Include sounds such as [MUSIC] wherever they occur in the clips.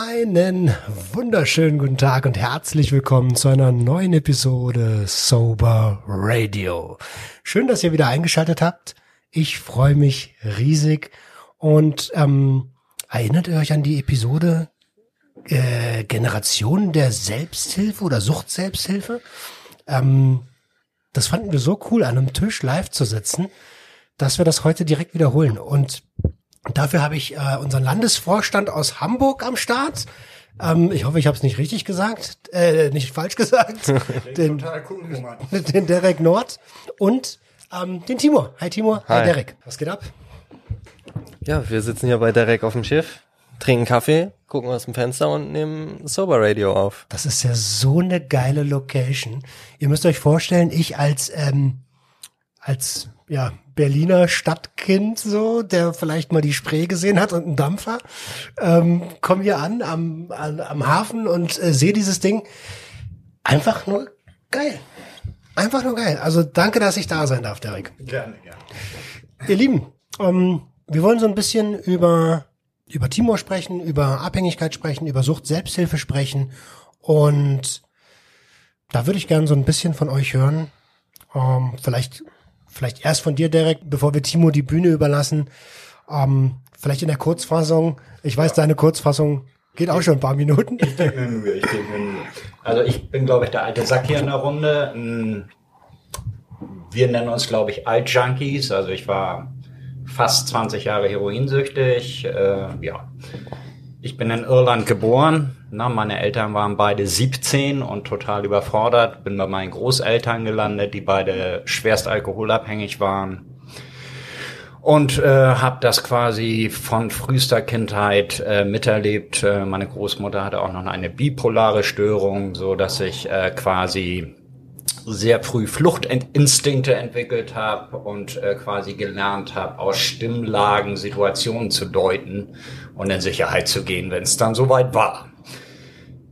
Einen wunderschönen guten Tag und herzlich willkommen zu einer neuen Episode Sober Radio. Schön, dass ihr wieder eingeschaltet habt. Ich freue mich riesig und ähm, erinnert ihr euch an die Episode äh, Generation der Selbsthilfe oder Sucht-Selbsthilfe? Ähm, das fanden wir so cool, an einem Tisch live zu sitzen, dass wir das heute direkt wiederholen. Und dafür habe ich äh, unseren Landesvorstand aus Hamburg am Start. Ähm, ich hoffe, ich habe es nicht richtig gesagt, äh, nicht falsch gesagt. [LAUGHS] den, [LAUGHS] den Derek Nord und ähm, den Timur. Hi Timur, hi, Hi. Derek. Was geht ab? Ja, wir sitzen hier bei Derek auf dem Schiff, trinken Kaffee, gucken aus dem Fenster und nehmen Sober Radio auf. Das ist ja so eine geile Location. Ihr müsst euch vorstellen, ich als ähm, als ja Berliner Stadtkind so, der vielleicht mal die Spree gesehen hat und einen Dampfer, ähm, komme hier an am, an, am Hafen und äh, sehe dieses Ding. Einfach nur geil. Einfach nur geil. Also danke, dass ich da sein darf, Derek. Gerne, gerne. Ihr Lieben, ähm, wir wollen so ein bisschen über, über Timor sprechen, über Abhängigkeit sprechen, über Sucht, Selbsthilfe sprechen. Und da würde ich gerne so ein bisschen von euch hören. Ähm, vielleicht, vielleicht erst von dir, Derek, bevor wir Timo die Bühne überlassen. Ähm, vielleicht in der Kurzfassung. Ich weiß, deine Kurzfassung geht auch schon ein paar Minuten. Ich gebe ich gebe. Also ich bin, glaube ich, der alte Sack hier in der Runde. Mm, Wir nennen uns, glaube ich, Alt-Junkies. Also ich war fast 20 Jahre heroinsüchtig. Äh, ja. Ich bin in Irland geboren. Na, meine Eltern waren beide 17 und total überfordert. Bin bei meinen Großeltern gelandet, die beide schwerst alkoholabhängig waren. Und äh, habe das quasi von frühester Kindheit äh, miterlebt. Äh, meine Großmutter hatte auch noch eine bipolare Störung, so dass ich äh, quasi sehr früh Fluchtinstinkte entwickelt habe und äh, quasi gelernt habe, aus Stimmlagen Situationen zu deuten und in Sicherheit zu gehen, wenn es dann soweit war.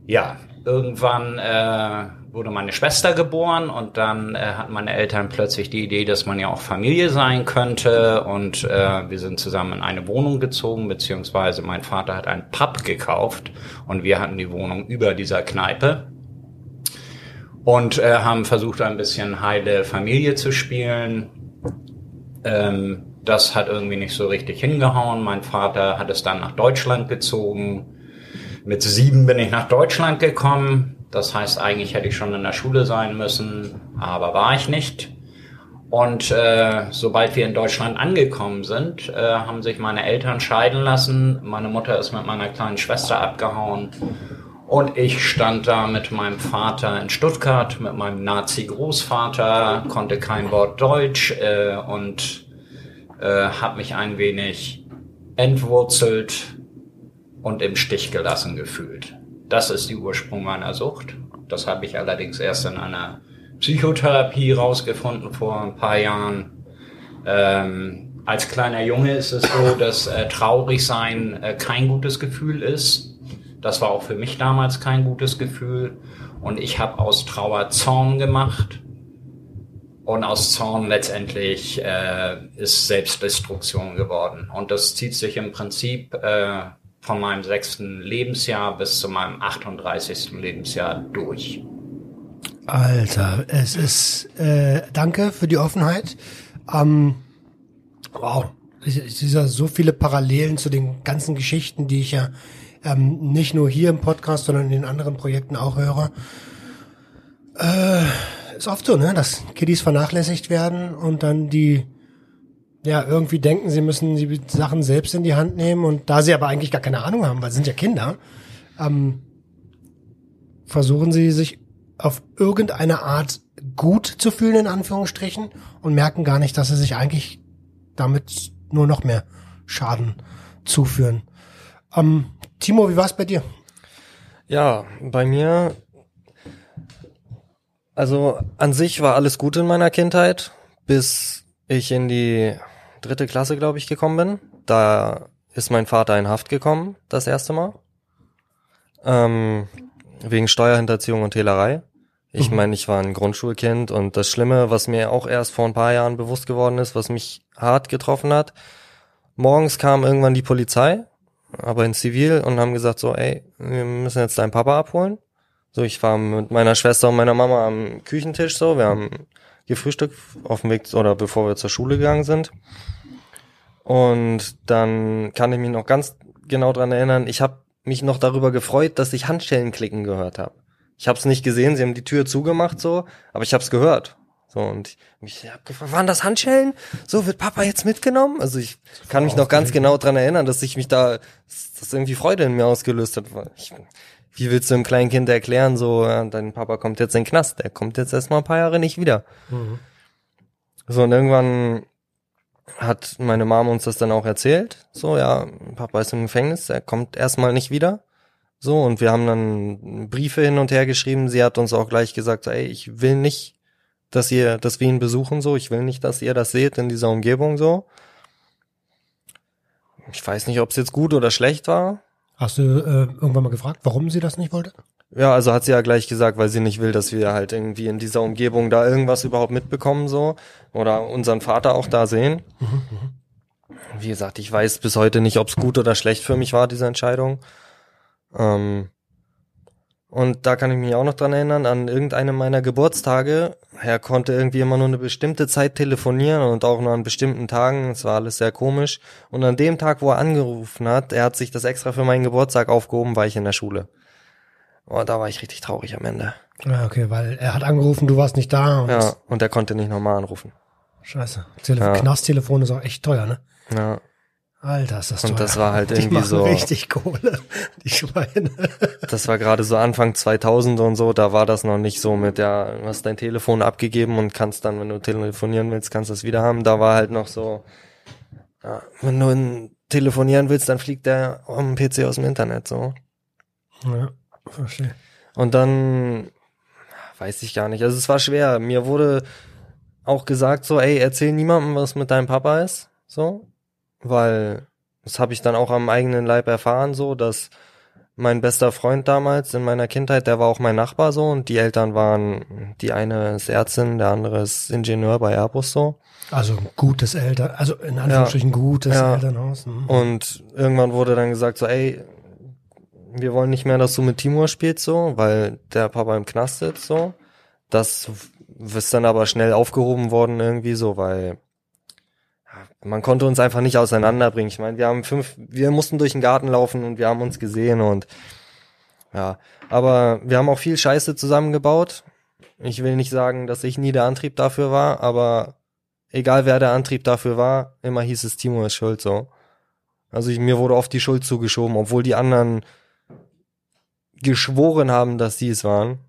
Ja, irgendwann äh, wurde meine Schwester geboren und dann äh, hatten meine Eltern plötzlich die Idee, dass man ja auch Familie sein könnte und äh, wir sind zusammen in eine Wohnung gezogen, beziehungsweise mein Vater hat einen Pub gekauft und wir hatten die Wohnung über dieser Kneipe und äh, haben versucht, ein bisschen heile Familie zu spielen. Ähm, das hat irgendwie nicht so richtig hingehauen. Mein Vater hat es dann nach Deutschland gezogen. Mit sieben bin ich nach Deutschland gekommen. Das heißt, eigentlich hätte ich schon in der Schule sein müssen, aber war ich nicht. Und äh, sobald wir in Deutschland angekommen sind, äh, haben sich meine Eltern scheiden lassen. Meine Mutter ist mit meiner kleinen Schwester abgehauen. Und ich stand da mit meinem Vater in Stuttgart, mit meinem Nazi-Großvater, konnte kein Wort Deutsch äh, und äh, habe mich ein wenig entwurzelt und im Stich gelassen gefühlt. Das ist die Ursprung meiner Sucht. Das habe ich allerdings erst in einer Psychotherapie rausgefunden vor ein paar Jahren. Ähm, als kleiner Junge ist es so, dass äh, traurig sein äh, kein gutes Gefühl ist. Das war auch für mich damals kein gutes Gefühl. Und ich habe aus Trauer Zorn gemacht. Und aus Zorn letztendlich äh, ist Selbstdestruktion geworden. Und das zieht sich im Prinzip äh, von meinem sechsten Lebensjahr bis zu meinem 38. Lebensjahr durch. Alter, es ist, äh, danke für die Offenheit. Ähm, wow, es es sind ja so viele Parallelen zu den ganzen Geschichten, die ich ja ähm, nicht nur hier im Podcast, sondern in den anderen Projekten auch höre. Äh, ist oft so, ne, dass Kiddies vernachlässigt werden und dann die ja irgendwie denken, sie müssen die Sachen selbst in die Hand nehmen und da sie aber eigentlich gar keine Ahnung haben, weil sie sind ja Kinder, ähm, versuchen sie sich auf irgendeine Art gut zu fühlen, in Anführungsstrichen, und merken gar nicht, dass sie sich eigentlich damit nur noch mehr Schaden zuführen. Ähm, Timo, wie war es bei dir? Ja, bei mir, also an sich war alles gut in meiner Kindheit, bis ich in die dritte Klasse, glaube ich, gekommen bin. Da ist mein Vater in Haft gekommen, das erste Mal. Ähm, wegen Steuerhinterziehung und Hehlerei. Ich meine, ich war ein Grundschulkind und das Schlimme, was mir auch erst vor ein paar Jahren bewusst geworden ist, was mich hart getroffen hat, morgens kam irgendwann die Polizei aber in Zivil und haben gesagt so, ey, wir müssen jetzt deinen Papa abholen. So, ich war mit meiner Schwester und meiner Mama am Küchentisch so, wir haben gefrühstückt auf dem Weg oder bevor wir zur Schule gegangen sind. Und dann kann ich mich noch ganz genau dran erinnern, ich habe mich noch darüber gefreut, dass ich Handschellen klicken gehört habe. Ich habe es nicht gesehen, sie haben die Tür zugemacht so, aber ich habe es gehört. So und ich habe gefragt, waren das Handschellen? So wird Papa jetzt mitgenommen? Also ich kann mich noch ganz genau dran erinnern, dass ich mich da das irgendwie Freude in mir ausgelöst hat. Ich, wie willst du einem kleinen Kind erklären, so ja, dein Papa kommt jetzt in den Knast, der kommt jetzt erstmal ein paar Jahre nicht wieder. Mhm. So und irgendwann hat meine Mom uns das dann auch erzählt. So, ja, Papa ist im Gefängnis, er kommt erstmal nicht wieder. So, und wir haben dann Briefe hin und her geschrieben. Sie hat uns auch gleich gesagt, ey, ich will nicht, dass ihr, dass wir ihn besuchen, so. Ich will nicht, dass ihr das seht in dieser Umgebung, so. Ich weiß nicht, ob es jetzt gut oder schlecht war. Hast du äh, irgendwann mal gefragt, warum sie das nicht wollte? Ja, also hat sie ja gleich gesagt, weil sie nicht will, dass wir halt irgendwie in dieser Umgebung da irgendwas überhaupt mitbekommen so oder unseren Vater auch da sehen. Wie gesagt, ich weiß bis heute nicht, ob es gut oder schlecht für mich war, diese Entscheidung. Ähm, und da kann ich mich auch noch dran erinnern, an irgendeinem meiner Geburtstage. Er konnte irgendwie immer nur eine bestimmte Zeit telefonieren und auch nur an bestimmten Tagen. Es war alles sehr komisch. Und an dem Tag, wo er angerufen hat, er hat sich das extra für meinen Geburtstag aufgehoben, war ich in der Schule. Oh, da war ich richtig traurig am Ende. Ja, okay, weil er hat angerufen, du warst nicht da. Und ja, und er konnte nicht nochmal anrufen. Scheiße. Tele ja. Knasttelefon ist auch echt teuer, ne? Ja. Alter, ist das. Und das war halt irgendwie so. richtig Kohle, [LAUGHS] die Schweine. das war gerade so Anfang 2000 und so, da war das noch nicht so mit, ja, du hast dein Telefon abgegeben und kannst dann, wenn du telefonieren willst, kannst du es wieder haben. Da war halt noch so, ja, wenn du telefonieren willst, dann fliegt der am PC aus dem Internet, so. Ja. Verstehe. Und dann weiß ich gar nicht. Also es war schwer. Mir wurde auch gesagt so, ey, erzähl niemandem, was mit deinem Papa ist, so, weil das habe ich dann auch am eigenen Leib erfahren, so, dass mein bester Freund damals in meiner Kindheit, der war auch mein Nachbar so und die Eltern waren, die eine ist Ärztin, der andere ist Ingenieur bei Airbus so. Also gutes Eltern, also in Anführungsstrichen ja, gutes ja. Elternhaus. Mhm. Und irgendwann wurde dann gesagt so, ey, wir wollen nicht mehr, dass du mit Timur spielst, so, weil der Papa im Knast sitzt, so. Das ist dann aber schnell aufgehoben worden irgendwie so, weil man konnte uns einfach nicht auseinanderbringen. Ich meine, wir haben fünf, wir mussten durch den Garten laufen und wir haben uns gesehen und ja, aber wir haben auch viel Scheiße zusammengebaut. Ich will nicht sagen, dass ich nie der Antrieb dafür war, aber egal wer der Antrieb dafür war, immer hieß es Timo ist schuld so. Also ich, mir wurde oft die Schuld zugeschoben, obwohl die anderen geschworen haben, dass sie es waren.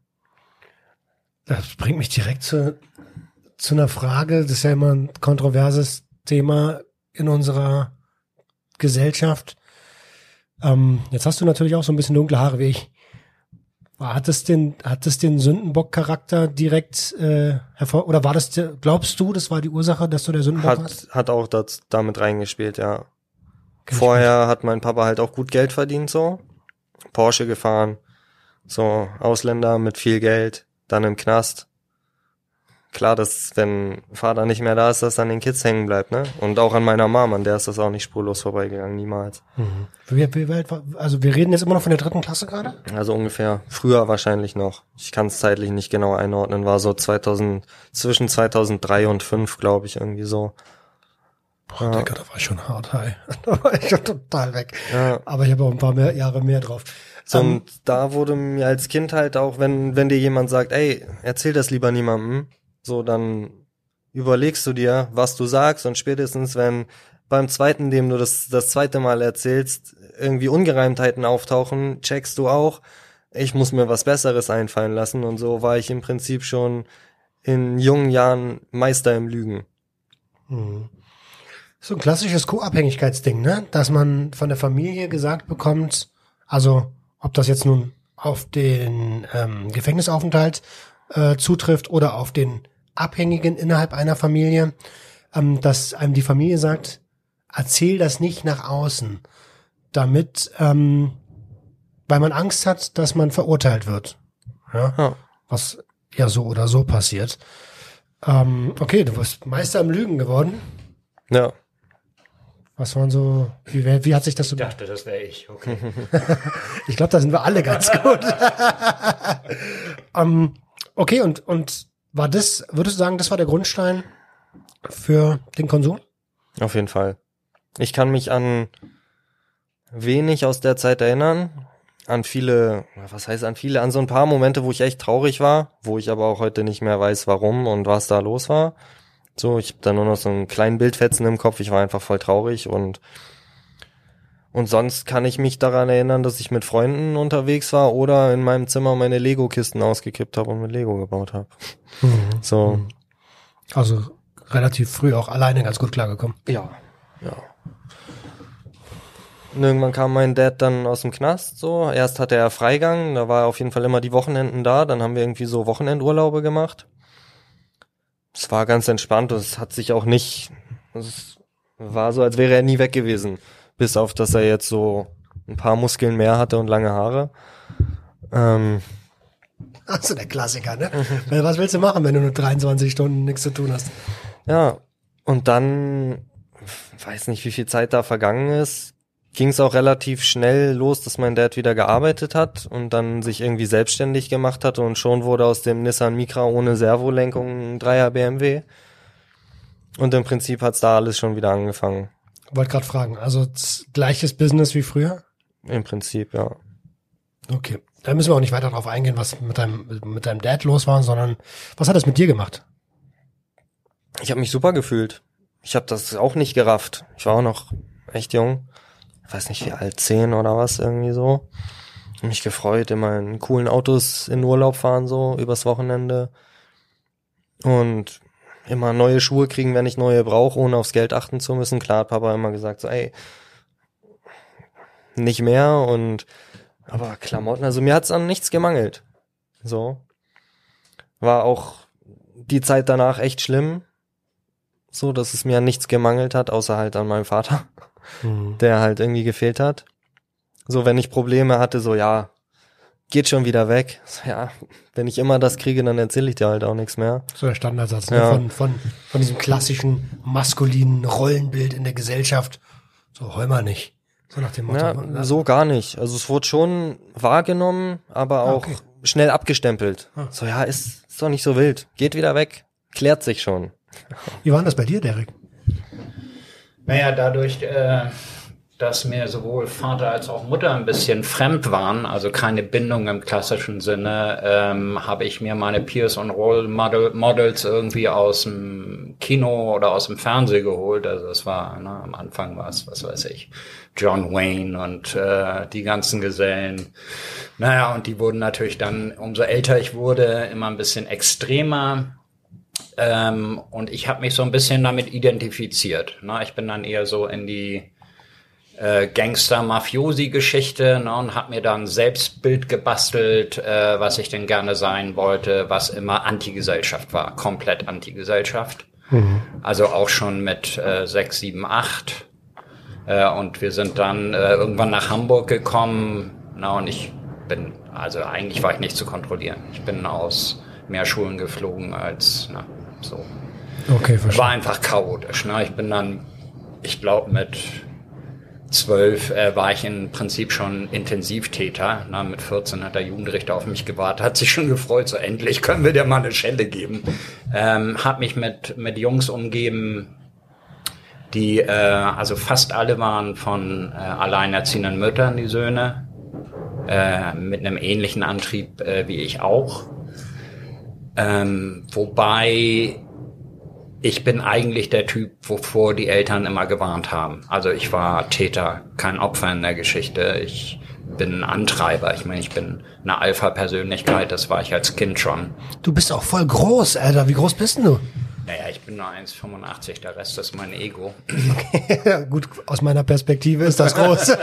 Das bringt mich direkt zu, zu einer Frage. Das ist ja immer ein kontroverses Thema in unserer Gesellschaft. Ähm, jetzt hast du natürlich auch so ein bisschen dunkle Haare wie ich. Hat es den, hat es den Sündenbock-Charakter direkt äh, hervor oder war das, glaubst du, das war die Ursache, dass du der Sündenbock hat, warst? Hat auch das, damit reingespielt, ja. Vorher hat mein Papa halt auch gut Geld verdient so. Porsche gefahren, so Ausländer mit viel Geld, dann im Knast. Klar, dass wenn Vater nicht mehr da ist, dass an den Kids hängen bleibt, ne? Und auch an meiner Mom, an der ist das auch nicht spurlos vorbeigegangen, niemals. Mhm. Wie, wie also wir reden jetzt immer noch von der dritten Klasse gerade? Also ungefähr. Früher wahrscheinlich noch. Ich kann es zeitlich nicht genau einordnen. War so 2000, zwischen 2003 und 5, glaube ich, irgendwie so. Boah, ja. Digga, da war ich schon hart high. [LAUGHS] da war ich schon total weg. Ja. Aber ich habe auch ein paar mehr Jahre mehr drauf. So, um, ähm, und da wurde mir als Kind halt auch, wenn, wenn dir jemand sagt, ey, erzähl das lieber niemandem, so, dann überlegst du dir, was du sagst und spätestens, wenn beim zweiten, dem du das, das zweite Mal erzählst, irgendwie Ungereimtheiten auftauchen, checkst du auch, ich muss mir was Besseres einfallen lassen und so war ich im Prinzip schon in jungen Jahren Meister im Lügen. Mhm. So ein klassisches Co-Abhängigkeitsding, ne? Dass man von der Familie gesagt bekommt, also ob das jetzt nun auf den ähm, Gefängnisaufenthalt äh, zutrifft oder auf den Abhängigen innerhalb einer Familie, ähm, dass einem die Familie sagt, erzähl das nicht nach außen, damit, ähm, weil man Angst hat, dass man verurteilt wird. Ja? ja. Was ja so oder so passiert. Ähm, okay, du bist Meister im Lügen geworden. Ja. Was waren so, wie, wie hat sich das so Ich dachte, das wäre ich. Okay. [LAUGHS] Ich glaube, da sind wir alle ganz [LAUGHS] gut. [LAUGHS] ähm, okay, und, und war das, würdest du sagen, das war der Grundstein für den Konsum? Auf jeden Fall. Ich kann mich an wenig aus der Zeit erinnern. An viele, was heißt an viele, an so ein paar Momente, wo ich echt traurig war, wo ich aber auch heute nicht mehr weiß, warum und was da los war. So, ich habe da nur noch so einen kleinen Bildfetzen im Kopf. Ich war einfach voll traurig und und sonst kann ich mich daran erinnern, dass ich mit Freunden unterwegs war oder in meinem Zimmer meine Lego-Kisten ausgekippt habe und mit Lego gebaut habe. So, Also relativ früh auch alleine ganz gut klargekommen. Ja, ja. Und irgendwann kam mein Dad dann aus dem Knast, so. Erst hatte er Freigang, da war er auf jeden Fall immer die Wochenenden da, dann haben wir irgendwie so Wochenendurlaube gemacht. Es war ganz entspannt und es hat sich auch nicht, es war so, als wäre er nie weg gewesen. Bis auf, dass er jetzt so ein paar Muskeln mehr hatte und lange Haare. Ähm, Also der Klassiker, ne? Weil was willst du machen, wenn du nur 23 Stunden nichts zu tun hast? Ja, und dann, weiß nicht, wie viel Zeit da vergangen ist, ging es auch relativ schnell los, dass mein Dad wieder gearbeitet hat und dann sich irgendwie selbstständig gemacht hat und schon wurde aus dem Nissan Micra ohne Servolenkung ein Dreier BMW. Und im Prinzip hat's da alles schon wieder angefangen. Wollte gerade fragen, also gleiches Business wie früher? Im Prinzip, ja. Okay. Da müssen wir auch nicht weiter drauf eingehen, was mit deinem, mit deinem Dad los war, sondern was hat das mit dir gemacht? Ich habe mich super gefühlt. Ich habe das auch nicht gerafft. Ich war auch noch echt jung. Ich weiß nicht wie alt, zehn oder was irgendwie so. Hab mich gefreut, immer in coolen Autos in Urlaub fahren so übers Wochenende und immer neue Schuhe kriegen, wenn ich neue brauche, ohne aufs Geld achten zu müssen. Klar hat Papa immer gesagt so, ey, nicht mehr und aber Klamotten, also mir hat's an nichts gemangelt. So. War auch die Zeit danach echt schlimm. So, dass es mir an nichts gemangelt hat, außer halt an meinem Vater, der halt irgendwie gefehlt hat. So, wenn ich Probleme hatte, so, ja, geht schon wieder weg. So, ja, wenn ich immer das kriege, dann erzähle ich dir halt auch nichts mehr. So der Standardsatz ne? Ja. von, von, von diesem klassischen maskulinen Rollenbild in der Gesellschaft. So mal nicht. So nach dem Motto. Ja, so gar nicht. Also es wurde schon wahrgenommen, aber auch okay. schnell abgestempelt. So, ja, ist, ist doch nicht so wild. Geht wieder weg. Klärt sich schon. Wie war denn das bei dir, Derek? Naja, dadurch, äh, dass mir sowohl Vater als auch Mutter ein bisschen fremd waren, also keine Bindung im klassischen Sinne, ähm, habe ich mir meine Peers und Role Model Models irgendwie aus dem Kino oder aus dem Fernsehen geholt. Also es war, ne, am Anfang war es, was weiß ich, John Wayne und äh, die ganzen Gesellen. Naja, und die wurden natürlich dann, umso älter ich wurde, immer ein bisschen extremer. Ähm, und ich habe mich so ein bisschen damit identifiziert. Ne? Ich bin dann eher so in die äh, Gangster-Mafiosi-Geschichte ne? und habe mir dann Selbstbild gebastelt, äh, was ich denn gerne sein wollte, was immer Antigesellschaft war, komplett Antigesellschaft. Also auch schon mit äh, 6, 7, 8. Äh, und wir sind dann äh, irgendwann nach Hamburg gekommen. Na, und ich bin, also eigentlich war ich nicht zu kontrollieren. Ich bin aus mehr Schulen geflogen als, na, so. Okay, verstehe. War einfach chaotisch. Ne? Ich bin dann, ich glaube, mit zwölf äh, war ich im Prinzip schon Intensivtäter. Na, mit 14 hat der Jugendrichter auf mich gewartet, hat sich schon gefreut, so endlich können wir dir mal eine Schelle geben. Ähm, hab mich mit, mit Jungs umgeben, die, äh, also fast alle waren von äh, alleinerziehenden Müttern, die Söhne, äh, mit einem ähnlichen Antrieb äh, wie ich auch. Ähm, wobei ich bin eigentlich der Typ, wovor die Eltern immer gewarnt haben. Also ich war Täter, kein Opfer in der Geschichte. Ich bin ein Antreiber. Ich meine, ich bin eine Alpha-Persönlichkeit, das war ich als Kind schon. Du bist auch voll groß, Alter. Wie groß bist denn du? Naja, ich bin nur 1,85, der Rest ist mein Ego. [LAUGHS] Gut, aus meiner Perspektive ist das groß. [LAUGHS] [LAUGHS]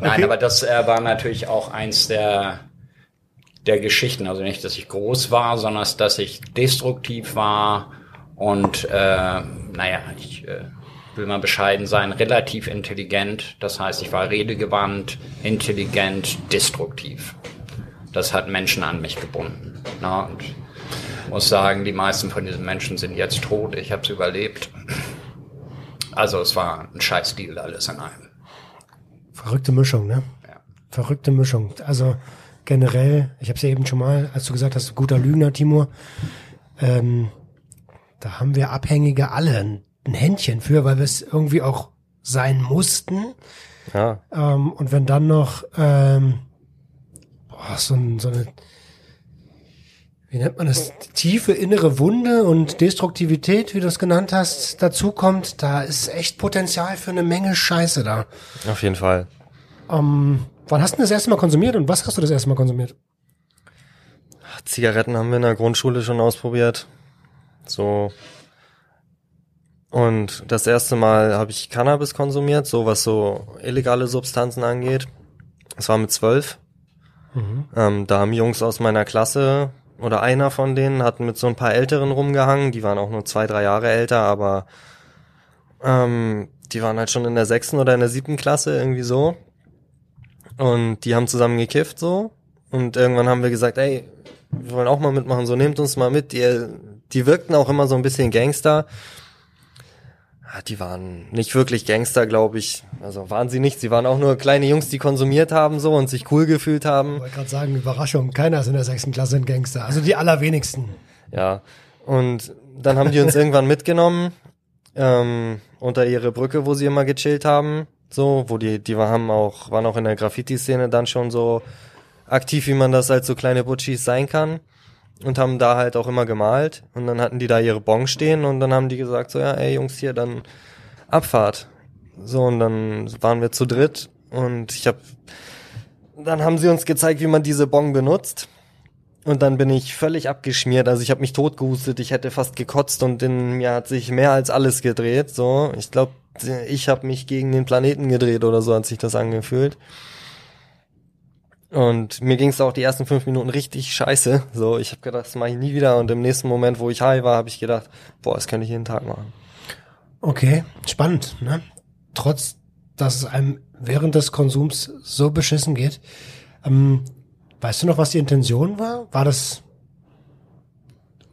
Nein, aber das äh, war natürlich auch eins der, der Geschichten. Also nicht, dass ich groß war, sondern dass ich destruktiv war und, äh, naja, ich äh, will mal bescheiden sein, relativ intelligent. Das heißt, ich war redegewandt, intelligent, destruktiv. Das hat Menschen an mich gebunden. Na, und muss sagen, die meisten von diesen Menschen sind jetzt tot. Ich habe es überlebt. Also es war ein Scheißdeal alles in einem. Verrückte Mischung, ne? Ja. Verrückte Mischung. Also generell, ich habe es ja eben schon mal, als du gesagt hast, guter Lügner, Timur, ähm, da haben wir Abhängige alle ein, ein Händchen für, weil wir es irgendwie auch sein mussten. Ja, Ähm, und wenn dann noch ähm, boah, so, ein, so eine, wie nennt man das, tiefe innere Wunde und Destruktivität, wie du es genannt hast, dazu kommt, da ist echt Potenzial für eine Menge Scheiße da. auf jeden Fall. Ähm, wann hast du das erste Mal konsumiert und was hast du das erste Mal konsumiert? Zigaretten haben wir in der Grundschule schon ausprobiert. So. Und das erste Mal habe ich Cannabis konsumiert, so was so illegale Substanzen angeht. Das war mit zwölf. Ähm, da haben Jungs aus meiner Klasse oder einer von denen hatten mit so ein paar Älteren rumgehangen. Die waren auch nur zwei, drei Jahre älter, aber ähm, die waren halt schon in der sechsten oder in der siebten Klasse irgendwie so. Und die haben zusammen gekifft so. Und irgendwann haben wir gesagt, ey, wir wollen auch mal mitmachen, so nehmt uns mal mit. Die, die wirkten auch immer so ein bisschen Gangster. Ja, Die waren nicht wirklich Gangster, glaube ich. Also waren sie nicht. Sie waren auch nur kleine Jungs, die konsumiert haben so und sich cool gefühlt haben. Ich wollte gerade sagen, Überraschung, keiner ist in der sechsten Klasse ein Gangster. Also die allerwenigsten. Ja. Und dann haben die uns [LAUGHS] irgendwann mitgenommen ähm, unter ihre Brücke, wo sie immer gechillt haben. So, wo die, die haben auch, waren auch in der Graffiti-Szene dann schon so aktiv, wie man das als so kleine Butchis sein kann. Und haben da halt auch immer gemalt. Und dann hatten die da ihre Bon stehen und dann haben die gesagt, so, ja, ey Jungs, hier, dann Abfahrt. So, und dann waren wir zu dritt und ich hab, dann haben sie uns gezeigt, wie man diese Bon benutzt. Und dann bin ich völlig abgeschmiert. Also ich habe mich totgehustet, ich hätte fast gekotzt und in mir hat sich mehr als alles gedreht. So, ich glaube, ich habe mich gegen den Planeten gedreht oder so hat sich das angefühlt. Und mir ging es auch die ersten fünf Minuten richtig scheiße. So, ich habe gedacht, das mache ich nie wieder. Und im nächsten Moment, wo ich high war, habe ich gedacht, boah, das könnte ich jeden Tag machen. Okay, spannend, ne? Trotz, dass es einem während des Konsums so beschissen geht. Ähm, weißt du noch, was die Intention war? War das,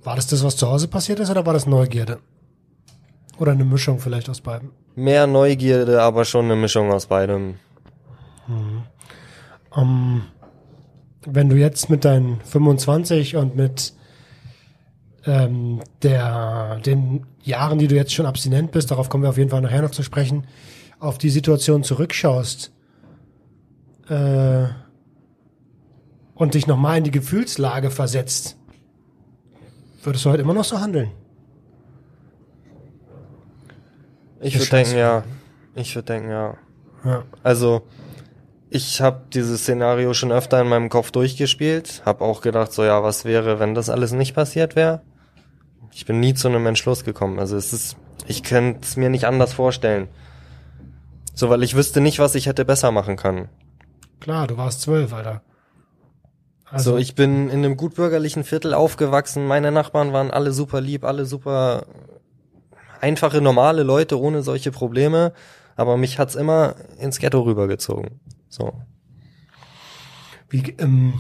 war das das, was zu Hause passiert ist, oder war das Neugierde? Oder eine Mischung vielleicht aus beiden? Mehr Neugierde, aber schon eine Mischung aus beidem. Ähm, wenn du jetzt mit deinen 25 und mit ähm, der, den Jahren, die du jetzt schon abstinent bist, darauf kommen wir auf jeden Fall nachher noch zu sprechen, auf die Situation zurückschaust äh, und dich nochmal in die Gefühlslage versetzt, würdest du heute immer noch so handeln? Ich würde denken, ja. Ich würde denken, ja. Ja. Also, ich habe dieses Szenario schon öfter in meinem Kopf durchgespielt, habe auch gedacht, so ja, was wäre, wenn das alles nicht passiert wäre? Ich bin nie zu einem Entschluss gekommen. Also es ist, ich könnte es mir nicht anders vorstellen. So, weil ich wüsste nicht, was ich hätte besser machen können. Klar, du warst zwölf, Alter. Also ich bin in einem gutbürgerlichen Viertel aufgewachsen. Meine Nachbarn waren alle super lieb, alle super einfache, normale Leute ohne solche Probleme. Aber mich hat's immer ins Ghetto rübergezogen. So. Wie, ähm,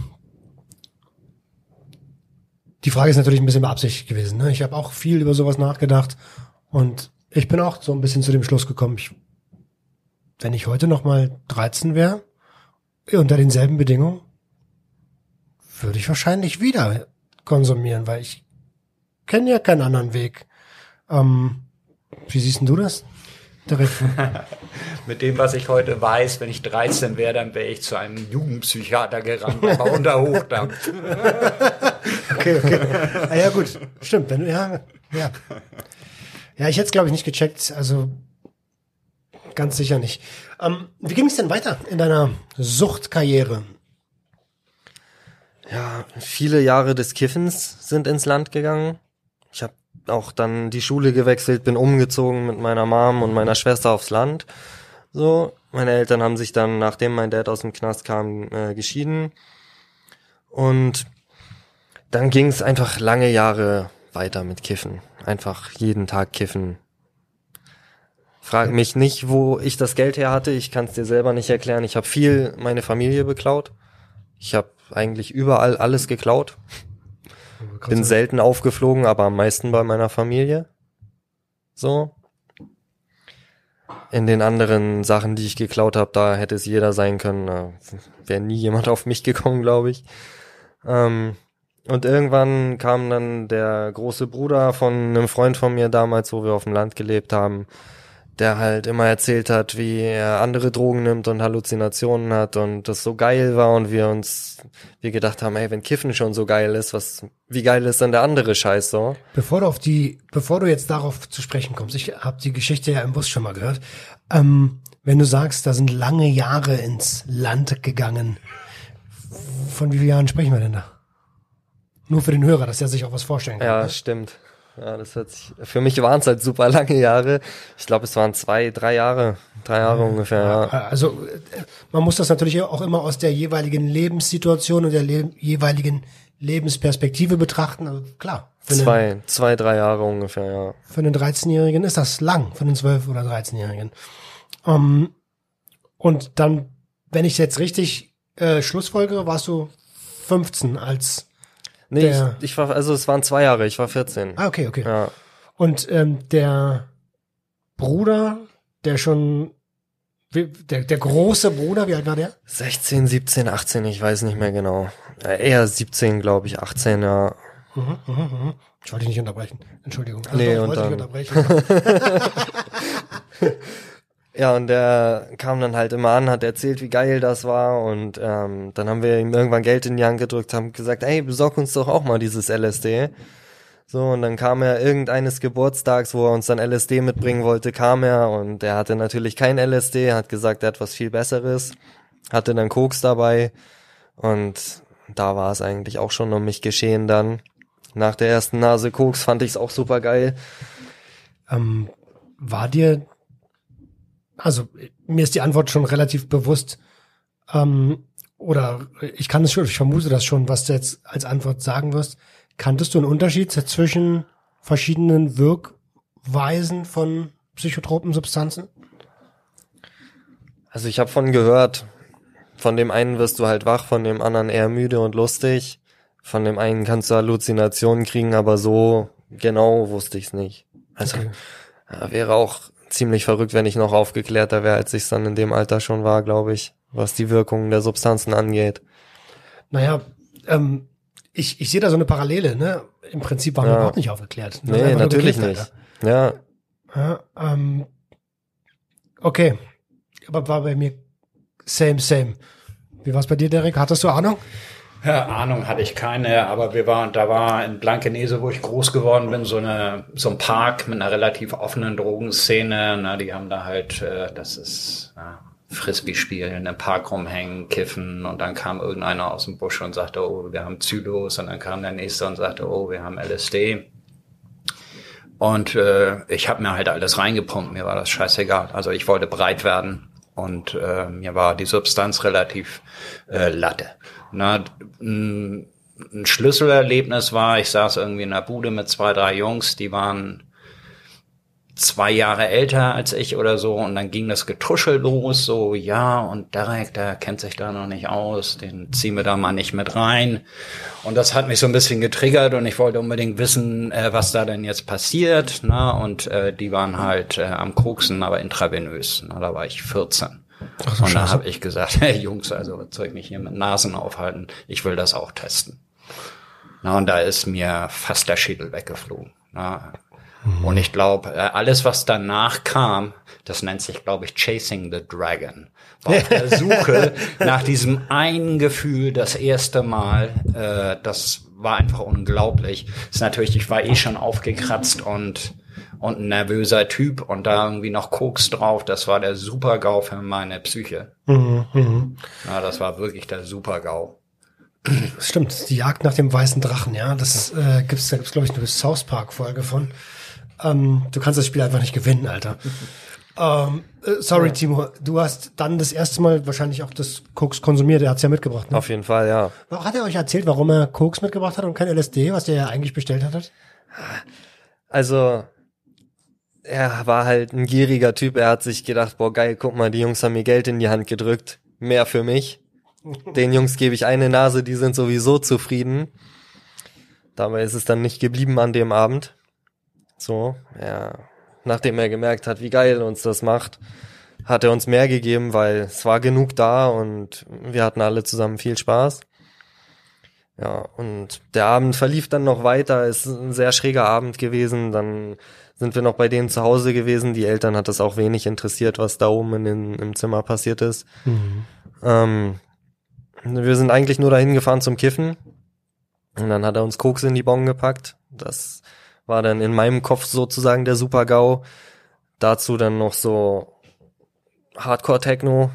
die Frage ist natürlich ein bisschen beabsichtigt gewesen. Ne? Ich habe auch viel über sowas nachgedacht und ich bin auch so ein bisschen zu dem Schluss gekommen, ich, wenn ich heute noch mal 13 wäre, unter denselben Bedingungen, würde ich wahrscheinlich wieder konsumieren, weil ich kenne ja keinen anderen Weg. Ähm, wie siehst denn du das? Direkt. [LAUGHS] Mit dem, was ich heute weiß, wenn ich 13 wäre, dann wäre ich zu einem Jugendpsychiater gerannt, aber unter Hochdampf. [LAUGHS] Okay, okay. Ah, ja, gut. Stimmt. Wenn, ja, ja. Ja, ich hätte es, glaube ich, nicht gecheckt. Also ganz sicher nicht. Ähm, wie ging es denn weiter in deiner Suchtkarriere? Ja, viele Jahre des Kiffens sind ins Land gegangen. Ich habe auch dann die Schule gewechselt, bin umgezogen mit meiner Mom und meiner Schwester aufs Land. So, meine Eltern haben sich dann, nachdem mein Dad aus dem Knast kam, äh, geschieden. Und dann ging es einfach lange Jahre weiter mit Kiffen. Einfach jeden Tag kiffen. Frag mich nicht, wo ich das Geld her hatte. Ich kann es dir selber nicht erklären. Ich habe viel meine Familie beklaut. Ich habe eigentlich überall alles geklaut. Bin selten aufgeflogen, aber am meisten bei meiner Familie. So. in den anderen Sachen, die ich geklaut habe, da hätte es jeder sein können. Da wäre nie jemand [LAUGHS] auf mich gekommen, glaube ich. Ähm, und irgendwann kam dann der große Bruder von einem Freund von mir damals, wo wir auf dem Land gelebt haben, der halt immer erzählt hat, wie er andere Drogen nimmt und Halluzinationen hat und das so geil war und wir uns, wir gedacht haben, ey, wenn Kiffen schon so geil ist, was, wie geil ist dann der andere Scheiß so? Bevor du auf die, bevor du jetzt darauf zu sprechen kommst, ich habe die Geschichte ja im Bus schon mal gehört. Ähm, wenn du sagst, da sind lange Jahre ins Land gegangen, von wie vielen Jahren sprechen wir denn da? Nur für den Hörer, dass er sich auch was vorstellen kann. Ja, ne? stimmt. Ja, das hat sich, für mich waren es halt super lange Jahre. Ich glaube, es waren zwei, drei Jahre, drei Jahre ungefähr, ja. Also äh, man muss das natürlich auch immer aus der jeweiligen Lebenssituation und der le jeweiligen Lebensperspektive betrachten. Also klar, für einen, Zwei, zwei, drei Jahre ungefähr, ja. für einen 13-Jährigen ist das lang, für einen 12- oder 13-Jährigen. Ähm, und dann, wenn ich jetzt richtig äh, schlussfolgere, warst du 15 als Nee, Der- ich, ich war, also es waren zwei Jahre, ich war 14. Ah, okay, okay. Ja. Und ähm, der Bruder, der schon der, der große Bruder, wie alt war der? 16, 17, 18, ich weiß nicht mehr genau. Ja, eher 17, glaube ich, 18, ja. Mhm, mhm, mhm. Ich wollte dich nicht unterbrechen. Entschuldigung. Also Nee, doch, ich und wollte dann- dich unterbrechen. [LAUGHS] [LAUGHS] Ja, und der kam dann halt immer an, hat erzählt, wie geil das war und ähm, dann haben wir ihm irgendwann Geld in die Hand gedrückt, haben gesagt, ey, besorg uns doch auch mal dieses LSD. So, und dann kam er irgendeines Geburtstags, wo er uns dann LSD mitbringen wollte, kam er und er hatte natürlich kein LSD, hat gesagt, er hat was viel Besseres, hatte dann Koks dabei und da war es eigentlich auch schon um mich geschehen dann. Nach der ersten Nase Koks fand ich es auch super geil. ähm, war dir, also mir ist die Antwort schon relativ bewusst, ähm, oder ich kann es schon, ich vermute das schon, was du jetzt als Antwort sagen wirst. Kanntest du einen Unterschied zwischen verschiedenen Wirkweisen von psychotropen Substanzen? Also ich habe von gehört, von dem einen wirst du halt wach, von dem anderen eher müde und lustig. Von dem einen kannst du Halluzinationen kriegen, aber so genau wusste ich's nicht. Also Okay. ja, wäre auch ziemlich verrückt, wenn ich noch aufgeklärter wäre, als ich dann in dem Alter schon war, glaube ich, was die Wirkungen der Substanzen angeht. Naja, ähm, ich, ich sehe da so eine Parallele, ne? Im Prinzip waren wir Ja. überhaupt nicht aufgeklärt. Wir waren Nee, natürlich nicht. Ja. Ja, ähm, okay. Aber war bei mir same, same. Wie war's bei dir, Derek? Hattest du Ahnung? Ja, Ahnung hatte ich keine, aber wir waren, da war in Blankenese, wo ich groß geworden bin, so eine, so ein Park mit einer relativ offenen Drogenszene. Na, die haben da halt, äh, das ist ja, Frisbee spielen, im Park rumhängen, kiffen und dann kam irgendeiner aus dem Busch und sagte, oh, wir haben Zylos und dann kam der nächste und sagte, oh, wir haben LSD. Und äh, ich habe mir halt alles reingepumpt, mir war das scheißegal. Also ich wollte breit werden und äh, mir war die Substanz relativ äh, Latte. Na, ein, ein Schlüsselerlebnis war, ich saß irgendwie in der Bude mit zwei, drei Jungs, die waren zwei Jahre älter als ich oder so und dann ging das Getuschel los, so ja und Derek, der kennt sich da noch nicht aus, den ziehen wir da mal nicht mit rein und das hat mich so ein bisschen getriggert und ich wollte unbedingt wissen, äh, was da denn jetzt passiert, na und äh, die waren halt äh, am Koksen, aber intravenös, na, da war ich 14. Ach so, und da habe ich gesagt, [LAUGHS] hey Jungs, also was soll ich mich hier mit Nasen aufhalten? Ich will das auch testen. Na, und da ist mir fast der Schädel weggeflogen. Na, und ich glaube, äh, alles, was danach kam, das nennt sich, glaube ich, Chasing the Dragon. War auf der Suche [LAUGHS] nach diesem einen Gefühl das erste Mal. Äh, das war einfach unglaublich. Ist natürlich, ich war eh schon aufgekratzt und und ein nervöser Typ und da irgendwie noch Koks drauf. Das war der Super-GAU für meine Psyche. Mhm, mhm. Ja, das war wirklich der Super-GAU. Stimmt, die Jagd nach dem weißen Drachen, ja. Das äh, gibt's, da gibt's, glaube ich, eine South Park-Folge von. Ähm, du kannst das Spiel einfach nicht gewinnen, Alter. [LAUGHS] ähm, äh, sorry, Timo, du hast dann das erste Mal wahrscheinlich auch das Koks konsumiert. Er hat's ja mitgebracht. Ne? auf jeden Fall, ja. Hat er euch erzählt, warum er Koks mitgebracht hat und kein LSD, was der ja eigentlich bestellt hat? Also, er war halt ein gieriger Typ. Er hat sich gedacht, boah, geil, guck mal, die Jungs haben mir Geld in die Hand gedrückt. Mehr für mich. [LAUGHS] Den Jungs gebe ich eine Nase, die sind sowieso zufrieden. Dabei ist es dann nicht geblieben an dem Abend. So, ja. nachdem er gemerkt hat, wie geil uns das macht, hat er uns mehr gegeben, weil es war genug da und wir hatten alle zusammen viel Spaß. Ja, und der Abend verlief dann noch weiter. Es ist ein sehr schräger Abend gewesen. Dann sind wir noch bei denen zu Hause gewesen. Die Eltern hat das auch wenig interessiert, was da oben in den, im Zimmer passiert ist. Mhm. Ähm, wir sind eigentlich nur dahin gefahren zum Kiffen. Und dann hat er uns Koks in die Bon gepackt. Das war dann in meinem Kopf sozusagen der Super-GAU. Dazu dann noch so Hardcore-Techno.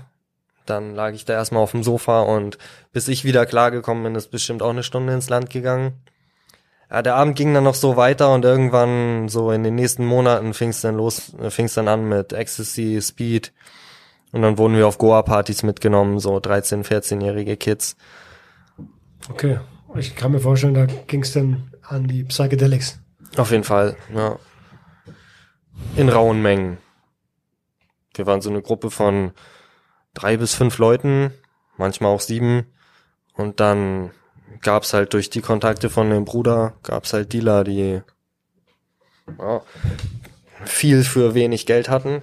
Dann lag ich da erstmal auf dem Sofa und bis ich wieder klargekommen bin, ist bestimmt auch eine Stunde ins Land gegangen. Ja, der Abend ging dann noch so weiter und irgendwann so in den nächsten Monaten fing es dann los, äh, fing es dann an mit Ecstasy, Speed und dann wurden wir auf Goa-Partys mitgenommen, so 13-, 14-jährige Kids. Okay. Ich kann mir vorstellen, da ging es dann an die Psychedelics. Auf jeden Fall, ja. In rauen Mengen. Wir waren so eine Gruppe von drei bis fünf Leuten, manchmal auch sieben. Und dann gab's halt durch die Kontakte von dem Bruder, gab's halt Dealer, die ja, viel für wenig Geld hatten.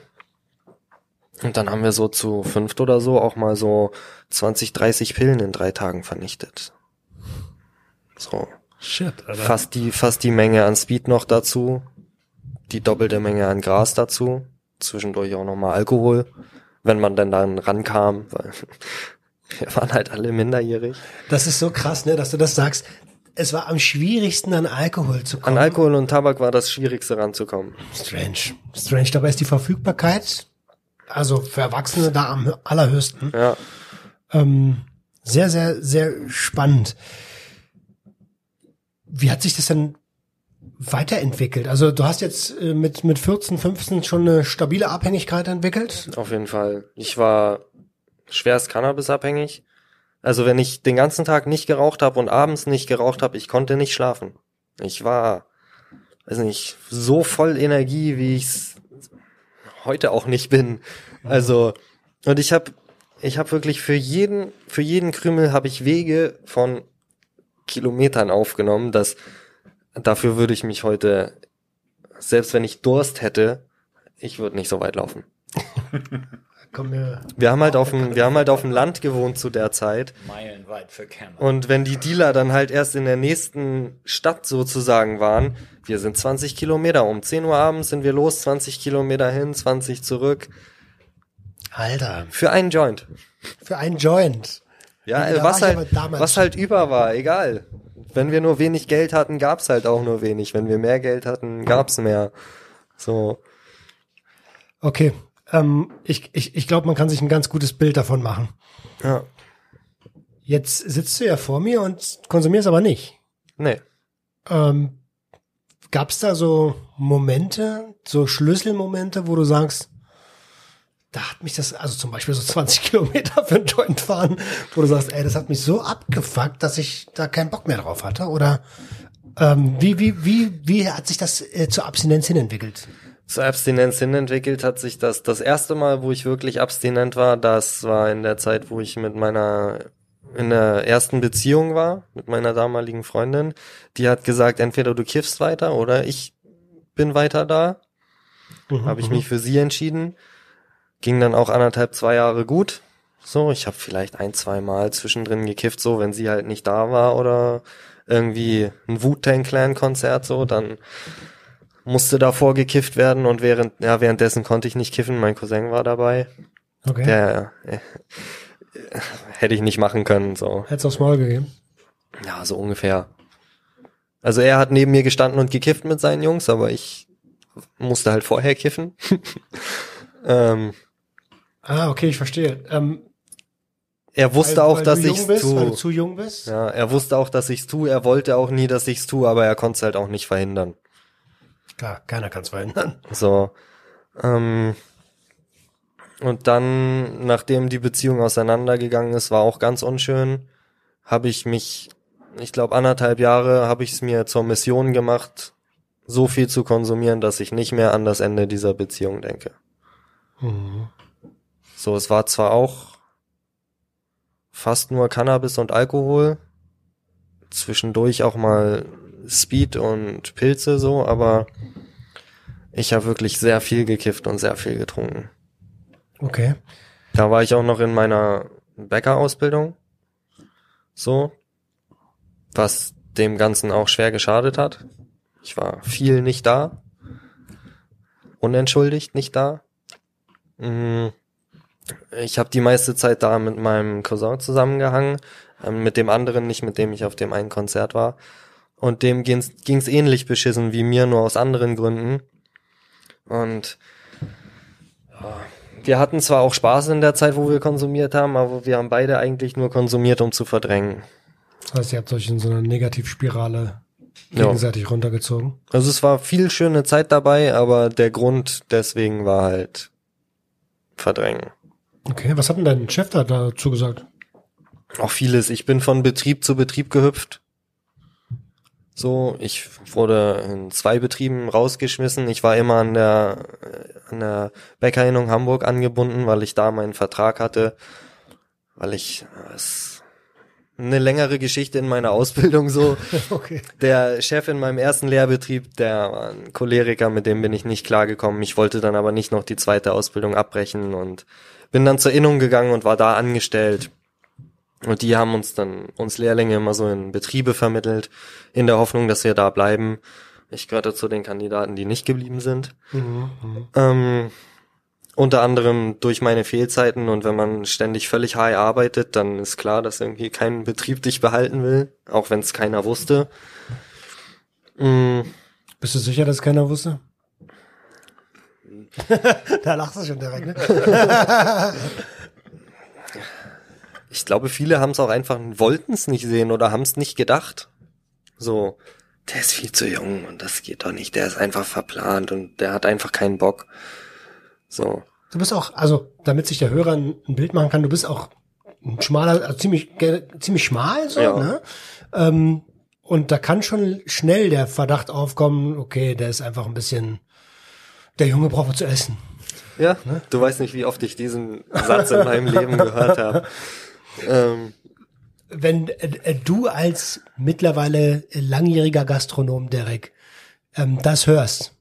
Und dann haben wir so zu fünft oder so auch mal so 20, 30 Pillen in drei Tagen vernichtet. So. Shit, Alter. Fast die, fast die Menge an Speed noch dazu. Die doppelte Menge an Gras dazu. Zwischendurch auch nochmal Alkohol. Wenn man denn dann rankam, weil wir waren halt alle minderjährig. Das ist so krass, ne, dass du das sagst. Es war am schwierigsten an Alkohol zu kommen. An Alkohol und Tabak war das Schwierigste ranzukommen. Strange. Strange. Dabei ist die Verfügbarkeit, also für Erwachsene da am allerhöchsten. Ja. Ähm, sehr, sehr, sehr spannend. Wie hat sich das denn weiterentwickelt? Also du hast jetzt äh, mit, mit 14, 15 schon eine stabile Abhängigkeit entwickelt. Auf jeden Fall. Ich war schwerst cannabisabhängig. Also wenn ich den ganzen Tag nicht geraucht habe und abends nicht geraucht habe, ich konnte nicht schlafen. Ich war, weiß nicht, so voll Energie, wie ich heute auch nicht bin. Also und ich habe ich habe wirklich für jeden für jeden Krümel habe ich Wege von Kilometern aufgenommen, dass dafür würde ich mich heute selbst wenn ich Durst hätte, ich würde nicht so weit laufen. [LAUGHS] Wir haben halt auf dem, wir haben halt auf dem Land gewohnt zu der Zeit. Meilenweit für Camel. Und wenn die Dealer dann halt erst in der nächsten Stadt sozusagen waren, wir sind 20 Kilometer, um 10 Uhr abends sind wir los, 20 Kilometer hin, 20 zurück, Alter, für einen Joint. für einen Joint. Ja, Ja, was halt, was halt über war, egal. Wenn wir nur wenig Geld hatten, gab's halt auch nur wenig. Wenn wir mehr Geld hatten, gab's mehr. So. Okay. Ähm, ich ich, ich glaube, man kann sich ein ganz gutes Bild davon machen. Ja. Jetzt sitzt du ja vor mir und konsumierst aber nicht. Nee. Ähm, Gab es da so Momente, so Schlüsselmomente, wo du sagst, da hat mich das, also zum Beispiel so [LAUGHS] 20 Kilometer für einen Joint fahren, wo du sagst, ey, das hat mich so abgefuckt, dass ich da keinen Bock mehr drauf hatte? Oder ähm, wie, wie, wie, wie hat sich das äh, zur Abstinenz hin entwickelt? Zur Abstinenz hin entwickelt hat sich das das erste Mal, wo ich wirklich abstinent war, das war in der Zeit, wo ich mit meiner in der ersten Beziehung war mit meiner damaligen Freundin. Die hat gesagt, entweder du kiffst weiter oder ich bin weiter da. Mhm, Habe ich mich für sie entschieden. Ging dann auch anderthalb, zwei Jahre gut. So, ich habe vielleicht ein, zwei Mal zwischendrin gekifft, so wenn sie halt nicht da war oder irgendwie ein Wu-Tang Clan Konzert so, dann musste davor gekifft werden und während ja währenddessen konnte ich nicht kiffen, mein Cousin war dabei. Okay. Der äh, hätte ich nicht machen können so. Hätt's aufs Maul gegeben. Ja, so ungefähr. Also er hat neben mir gestanden und gekifft mit seinen Jungs, aber ich musste halt vorher kiffen. [LAUGHS] ähm, Ah, okay, ich verstehe. Ähm, er wusste weil, auch, weil dass ich's jung bist, tu. zu jung bist. Ja, er wusste auch, dass ich's tu. Er wollte auch nie, dass ich's tu, aber er konnte es halt auch nicht verhindern. Klar, keiner kann's verhindern. So. Ähm, und dann, nachdem die Beziehung auseinandergegangen ist, war auch ganz unschön, habe ich mich, ich glaube anderthalb Jahre, habe ich es mir zur Mission gemacht, so viel zu konsumieren, dass ich nicht mehr an das Ende dieser Beziehung denke. Mhm. So, es war zwar auch fast nur Cannabis und Alkohol, zwischendurch auch mal Speed und Pilze so, aber Ich habe wirklich sehr viel gekifft und sehr viel getrunken. Okay. Da war ich auch noch in meiner Bäckerausbildung. So. Was dem Ganzen auch schwer geschadet hat. Ich war viel nicht da. Unentschuldigt nicht da. Mm. Ich habe die meiste Zeit da mit meinem Cousin zusammengehangen. Ähm, mit dem anderen nicht, mit dem ich auf dem einen Konzert war. Und dem ging's, ging's ähnlich beschissen wie mir, nur aus anderen Gründen. Und ja, wir hatten zwar auch Spaß in der Zeit, wo wir konsumiert haben, aber wir haben beide eigentlich nur konsumiert, um zu verdrängen. Das heißt, ihr habt euch in so einer Negativspirale Ja. gegenseitig runtergezogen. Also es war viel schöne Zeit dabei, aber der Grund deswegen war halt verdrängen. Okay, was hat denn dein Chef da dazu gesagt? Auch vieles. Ich bin von Betrieb zu Betrieb gehüpft. So, ich wurde in zwei Betrieben rausgeschmissen. Ich war immer an der, an der Bäckerinnung Hamburg angebunden, weil ich da meinen Vertrag hatte. Weil ich, äh, es eine längere Geschichte in meiner Ausbildung so. [LAUGHS] Okay. Der Chef in meinem ersten Lehrbetrieb, der war ein Choleriker, mit dem bin ich nicht klargekommen. Ich wollte dann aber nicht noch die zweite Ausbildung abbrechen und bin dann zur Innung gegangen und war da angestellt. Und die haben uns dann, uns Lehrlinge immer so in Betriebe vermittelt, in der Hoffnung, dass wir da bleiben. Ich gehörte zu den Kandidaten, die nicht geblieben sind. Mhm, mhm. Ähm, unter anderem durch meine Fehlzeiten und wenn man ständig völlig high arbeitet, dann ist klar, dass irgendwie kein Betrieb dich behalten will, auch wenn es keiner wusste. Mm, Bist du sicher, dass keiner wusste? [LAUGHS] da lachst du schon direkt, ne? [LAUGHS] [LAUGHS] ich glaube, viele haben es auch einfach, wollten es nicht sehen oder haben es nicht gedacht. So, der ist viel zu jung und das geht doch nicht, der ist einfach verplant und der hat einfach keinen Bock. So, Du bist auch, also damit sich der Hörer ein, ein Bild machen kann, du bist auch ein schmaler, also ziemlich, ziemlich schmal so, Ja. ne? Ähm, und da kann schon schnell der Verdacht aufkommen, okay, der ist einfach ein bisschen, der Junge braucht was zu essen. Ja, du weißt nicht, wie oft ich diesen Satz in meinem Leben gehört habe. [LAUGHS] Ähm, Wenn äh, äh, du als mittlerweile langjähriger Gastronom, Derek, ähm, das hörst,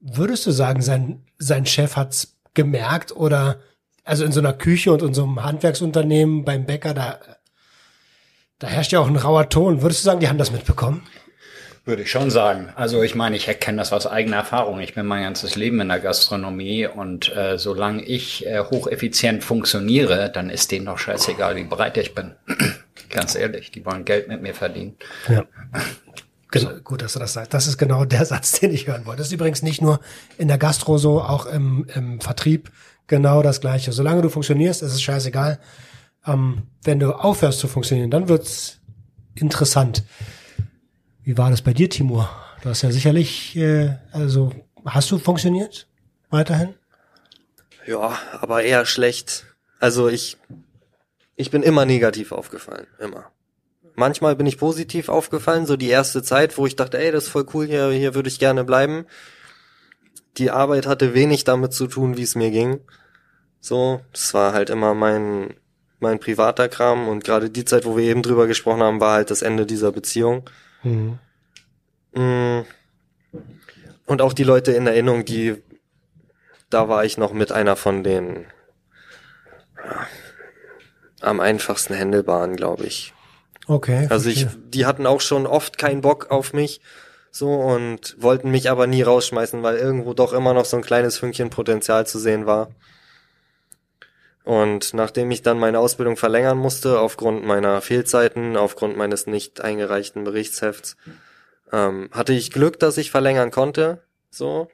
würdest du sagen, sein, sein Chef hat's gemerkt oder also in so einer Küche und in so einem Handwerksunternehmen beim Bäcker, da, da herrscht ja auch ein rauer Ton. Würdest du sagen, die haben das mitbekommen? Würde ich schon sagen. Also ich meine, ich erkenne das aus eigener Erfahrung. Ich bin mein ganzes Leben in der Gastronomie und äh, solange ich äh, hocheffizient funktioniere, dann ist denen doch scheißegal, wie breit ich bin. [CLEARS THROAT] Ganz ehrlich, die wollen Geld mit mir verdienen. Ja. [LAUGHS] Genau, gut, dass du das sagst. Das ist genau der [LAUGHS] Satz, den ich hören wollte. Das ist übrigens nicht nur in der Gastro so, auch im, im Vertrieb genau das Gleiche. Solange du funktionierst, ist es scheißegal. Ähm, wenn du aufhörst zu funktionieren, dann wird's interessant. Wie war das bei dir, Timur? Du hast ja sicherlich, äh, also hast du funktioniert weiterhin? ja, aber eher schlecht. Also ich, ich bin immer negativ aufgefallen, immer. Manchmal bin ich positiv aufgefallen, so die erste Zeit, wo ich dachte, ey, das ist voll cool, hier, hier würde ich gerne bleiben. Die Arbeit hatte wenig damit zu tun, wie es mir ging. So, das war halt immer mein, mein privater Kram und gerade die Zeit, wo wir eben drüber gesprochen haben, war halt das Ende dieser Beziehung. Mhm. Mm. Und auch die Leute in Erinnerung, die, da war ich noch mit einer von den ja, am einfachsten Händelbaren, glaube ich. Okay. Also ich, die hatten auch schon oft keinen Bock auf mich, so und wollten mich aber nie rausschmeißen, weil irgendwo doch immer noch so ein kleines Fünkchen Potenzial zu sehen war. Und nachdem ich dann meine Ausbildung verlängern musste, aufgrund meiner Fehlzeiten, aufgrund meines nicht eingereichten Berichtshefts, ähm, hatte ich Glück, dass ich verlängern konnte, so.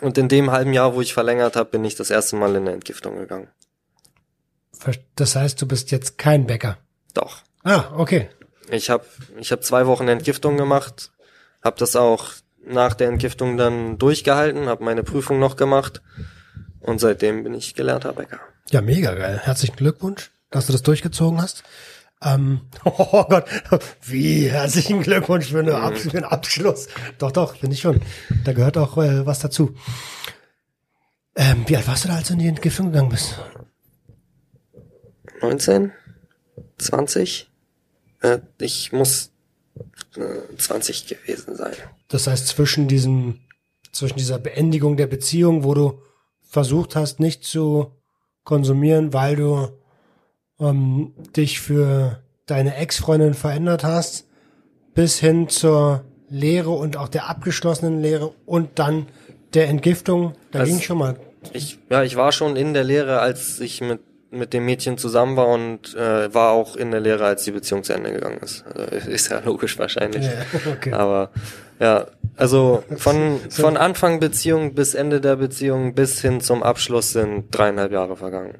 Und in dem halben Jahr, wo ich verlängert habe, bin ich das erste Mal in eine Entgiftung gegangen. Das heißt, du bist jetzt kein Bäcker. Doch. Ah, okay. Ich habe ich hab zwei Wochen Entgiftung gemacht, habe das auch nach der Entgiftung dann durchgehalten, habe meine Prüfung noch gemacht und seitdem bin ich gelernter Bäcker. Ja, mega geil. Herzlichen Glückwunsch, dass du das durchgezogen hast. Ähm, [LAUGHS] oh Gott, wie herzlichen Glückwunsch für, eine Abs für einen Abschluss. Doch, doch, finde ich schon. Da gehört auch äh, was dazu. Ähm, wie alt warst du da, als du in die Entgiftung gegangen bist? 19? 20? Äh, ich muss äh, 20 gewesen sein. Das heißt, zwischen diesem, zwischen dieser Beendigung der Beziehung, wo du versucht hast, nicht zu konsumieren, weil du ähm, dich für deine Ex-Freundin verändert hast, bis hin zur Lehre und auch der abgeschlossenen Lehre und dann der Entgiftung. Da Das- ging schon mal. Ich, ja, ich war schon in der Lehre, als ich mit, mit dem Mädchen zusammen war und äh, war auch in der Lehre, als die Beziehung zu Ende gegangen ist. Also, [LAUGHS] ist ja logisch wahrscheinlich. Ja, okay. Aber ja, also von, [LAUGHS] von Anfang Beziehung bis Ende der Beziehung bis hin zum Abschluss sind dreieinhalb Jahre vergangen.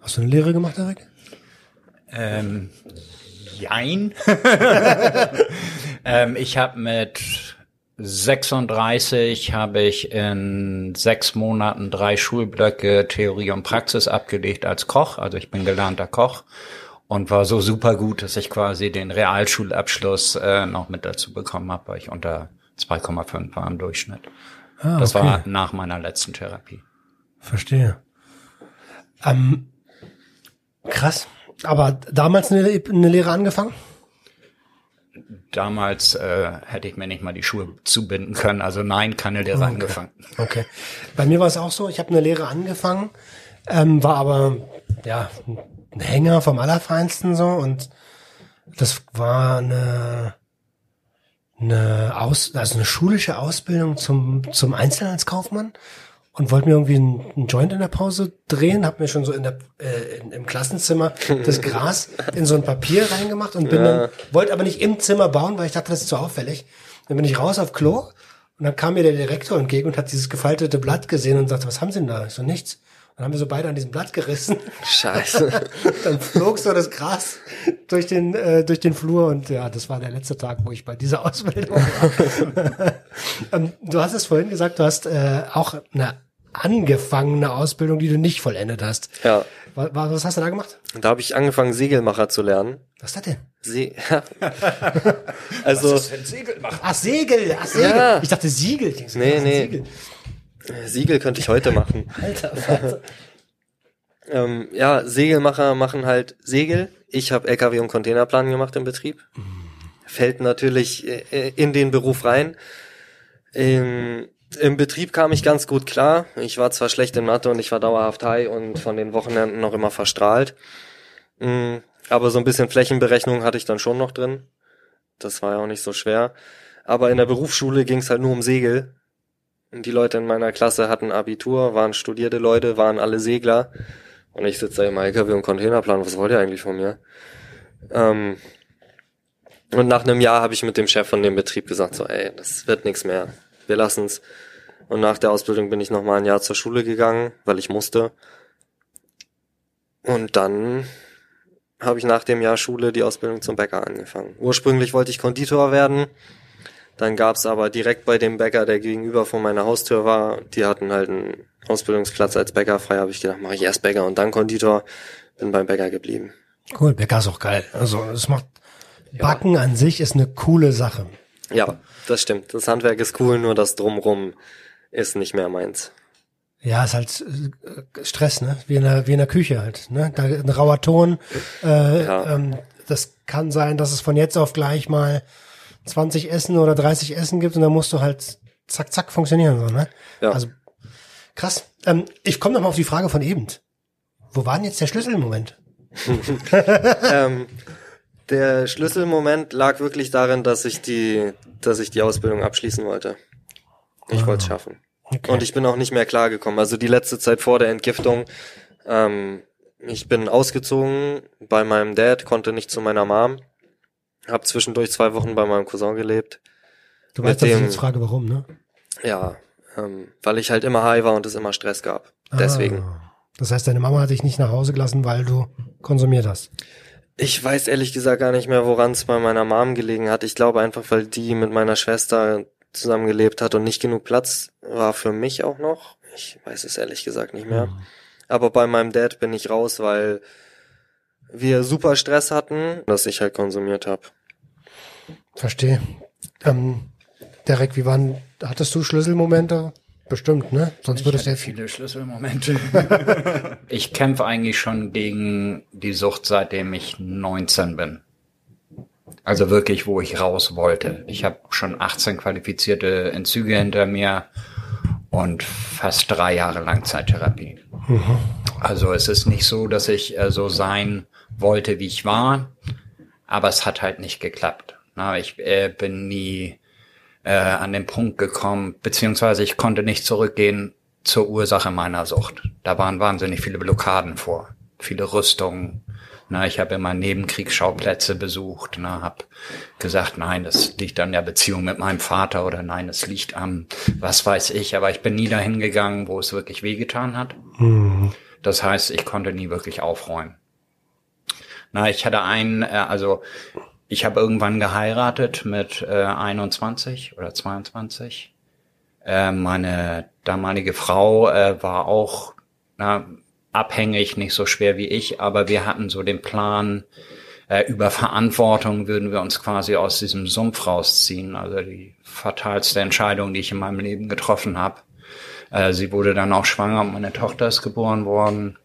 Hast du eine Lehre gemacht, Erik? Ähm, jein. [LAUGHS] ähm, ich habe mit 36 habe ich in sechs Monaten drei Schulblöcke Theorie und Praxis abgelegt als Koch. Also ich bin gelernter Koch und war so super gut, dass ich quasi den Realschulabschluss äh, noch mit dazu bekommen habe, weil ich unter 2,5 war im Durchschnitt. Ah, das okay. war nach meiner letzten Therapie. Verstehe. Ähm, krass. Aber damals eine, eine Lehre angefangen? Damals äh, hätte ich mir nicht mal die Schuhe zubinden können. Also nein, keine Lehre angefangen. Okay. Bei mir war es auch so, ich habe eine Lehre angefangen, ähm, war aber ja ein Hänger vom Allerfeinsten so und das war eine eine Aus also eine schulische Ausbildung zum zum Einzelhandelskaufmann und wollte mir irgendwie einen, Joint in der Pause drehen, habe mir schon so in der äh, in, im Klassenzimmer das [LAUGHS] Gras in so ein Papier reingemacht und bin dann wollte aber nicht im Zimmer bauen, weil ich dachte, das ist zu auffällig. Dann bin ich raus auf Klo und dann kam mir der Direktor entgegen und hat dieses gefaltete Blatt gesehen und sagte, was haben Sie denn da? Ich so, nichts. Dann haben wir so beide an diesem Blatt gerissen. Scheiße. [LAUGHS] Dann flog so das Gras durch den, äh, durch den Flur und ja, das war der letzte Tag, wo ich bei dieser Ausbildung war. [LAUGHS] ähm, du hast es vorhin gesagt, du hast äh, auch eine angefangene Ausbildung, die du nicht vollendet hast. ja. Was, was hast du da gemacht? Da habe ich angefangen, Segelmacher zu lernen. Was ist das denn? See [LAUGHS] also Ach, Segel. Ach, Segel. Ja. Ich dachte Siegel. Ich so, Nee, was ist nee. Siegel? Siegel könnte ich heute machen. [LAUGHS] Alter, Vater. [LAUGHS] Ähm, ja, Segelmacher machen halt Segel. Ich habe LKW und Containerplan gemacht im Betrieb. Fällt natürlich äh, in den Beruf rein. Im, Im Betrieb kam ich ganz gut klar. Ich war zwar schlecht in Mathe und ich war dauerhaft high und von den Wochenenden noch immer verstrahlt. Mm, Aber so ein bisschen Flächenberechnung hatte ich dann schon noch drin. Das war ja auch nicht so schwer. Aber in der Berufsschule ging es halt nur um Segel. Die Leute in meiner Klasse hatten Abitur, waren studierte Leute, waren alle Segler. Und ich sitze da im LKW und Containerplan. Was wollt ihr eigentlich von mir? Ähm, und nach einem Jahr habe ich mit dem Chef von dem Betrieb gesagt, so, ey, das wird nichts mehr. Wir lassen's. Und nach der Ausbildung bin ich noch mal ein Jahr zur Schule gegangen, weil ich musste. Und dann habe ich nach dem Jahr Schule die Ausbildung zum Bäcker angefangen. Ursprünglich wollte ich Konditor werden. Dann gab's aber direkt bei dem Bäcker, der gegenüber von meiner Haustür war, die hatten halt einen Ausbildungsplatz als Bäcker frei, habe ich gedacht, mache ich erst Bäcker und dann Konditor. Bin beim Bäcker geblieben. Cool, Bäcker ist auch geil. Also es macht Backen an sich ist eine coole Sache. Ja, das stimmt. Das Handwerk ist cool, nur das Drumrum ist nicht mehr meins. Ja, ist halt äh, Stress, ne? Wie in der, wie in der Küche halt, ne? Da ein rauer Ton. Äh, Ja. ähm, das kann sein, dass es von jetzt auf gleich mal 20 Essen oder 30 Essen gibt und dann musst du halt zack, zack funktionieren, so, ne? Ja. Also krass. Ähm, ich komme noch mal auf die Frage von eben. Wo war denn jetzt der Schlüssel im Moment? [LAUGHS] ähm, der Schlüsselmoment lag wirklich darin, dass ich die, dass ich die Ausbildung abschließen wollte. Ich wollte es schaffen. Okay. Und ich bin auch nicht mehr klargekommen. Also die letzte Zeit vor der Entgiftung, ähm, ich bin ausgezogen bei meinem Dad, konnte nicht zu meiner Mom, hab zwischendurch zwei Wochen bei meinem Cousin gelebt. du weißt, dass ich dem- jetzt frage, warum, ne? Ja, ähm, weil ich halt immer high war und es immer Stress gab. Deswegen. Ah. Das heißt, deine Mama hat dich nicht nach Hause gelassen, weil du konsumiert hast. Ich weiß ehrlich gesagt gar nicht mehr, woran es bei meiner Mom gelegen hat. Ich glaube einfach, weil die mit meiner Schwester zusammengelebt hat und nicht genug Platz war für mich auch noch. Ich weiß es ehrlich gesagt nicht mehr. Aber bei meinem Dad bin ich raus, weil wir super Stress hatten, dass ich halt konsumiert habe. Verstehe. Ähm, Derek, wie waren, hattest du Schlüsselmomente? Bestimmt, ne? Sonst würdest du ja viel. Viele Schlüsselmomente. [LAUGHS] ich kämpfe eigentlich schon gegen die Sucht, seitdem ich 19 bin. Also wirklich, wo ich raus wollte. Ich habe schon 18 qualifizierte Entzüge hinter mir und fast drei Jahre Langzeittherapie. Mhm. Also es ist nicht so, dass ich äh, so sein wollte, wie ich war, aber es hat halt nicht geklappt. Na, ich äh, bin nie äh, an den Punkt gekommen, beziehungsweise ich konnte nicht zurückgehen zur Ursache meiner Sucht. Da waren wahnsinnig viele Blockaden vor, viele Rüstungen. Na, ich habe immer Nebenkriegsschauplätze besucht, na, habe gesagt, nein, das liegt an der Beziehung mit meinem Vater oder nein, das liegt am, was weiß ich, aber ich bin nie dahin gegangen, wo es wirklich wehgetan hat. Mhm. Das heißt, ich konnte nie wirklich aufräumen. Na, ich hatte einen, äh, also ich habe irgendwann geheiratet mit äh, 21 oder 22. Äh, meine damalige Frau äh, war auch na, abhängig, nicht so schwer wie ich, aber wir hatten so den Plan, äh, über Verantwortung würden wir uns quasi aus diesem Sumpf rausziehen. Also die fatalste Entscheidung, die ich in meinem Leben getroffen habe. Äh, sie wurde dann auch schwanger und meine Tochter ist geboren worden.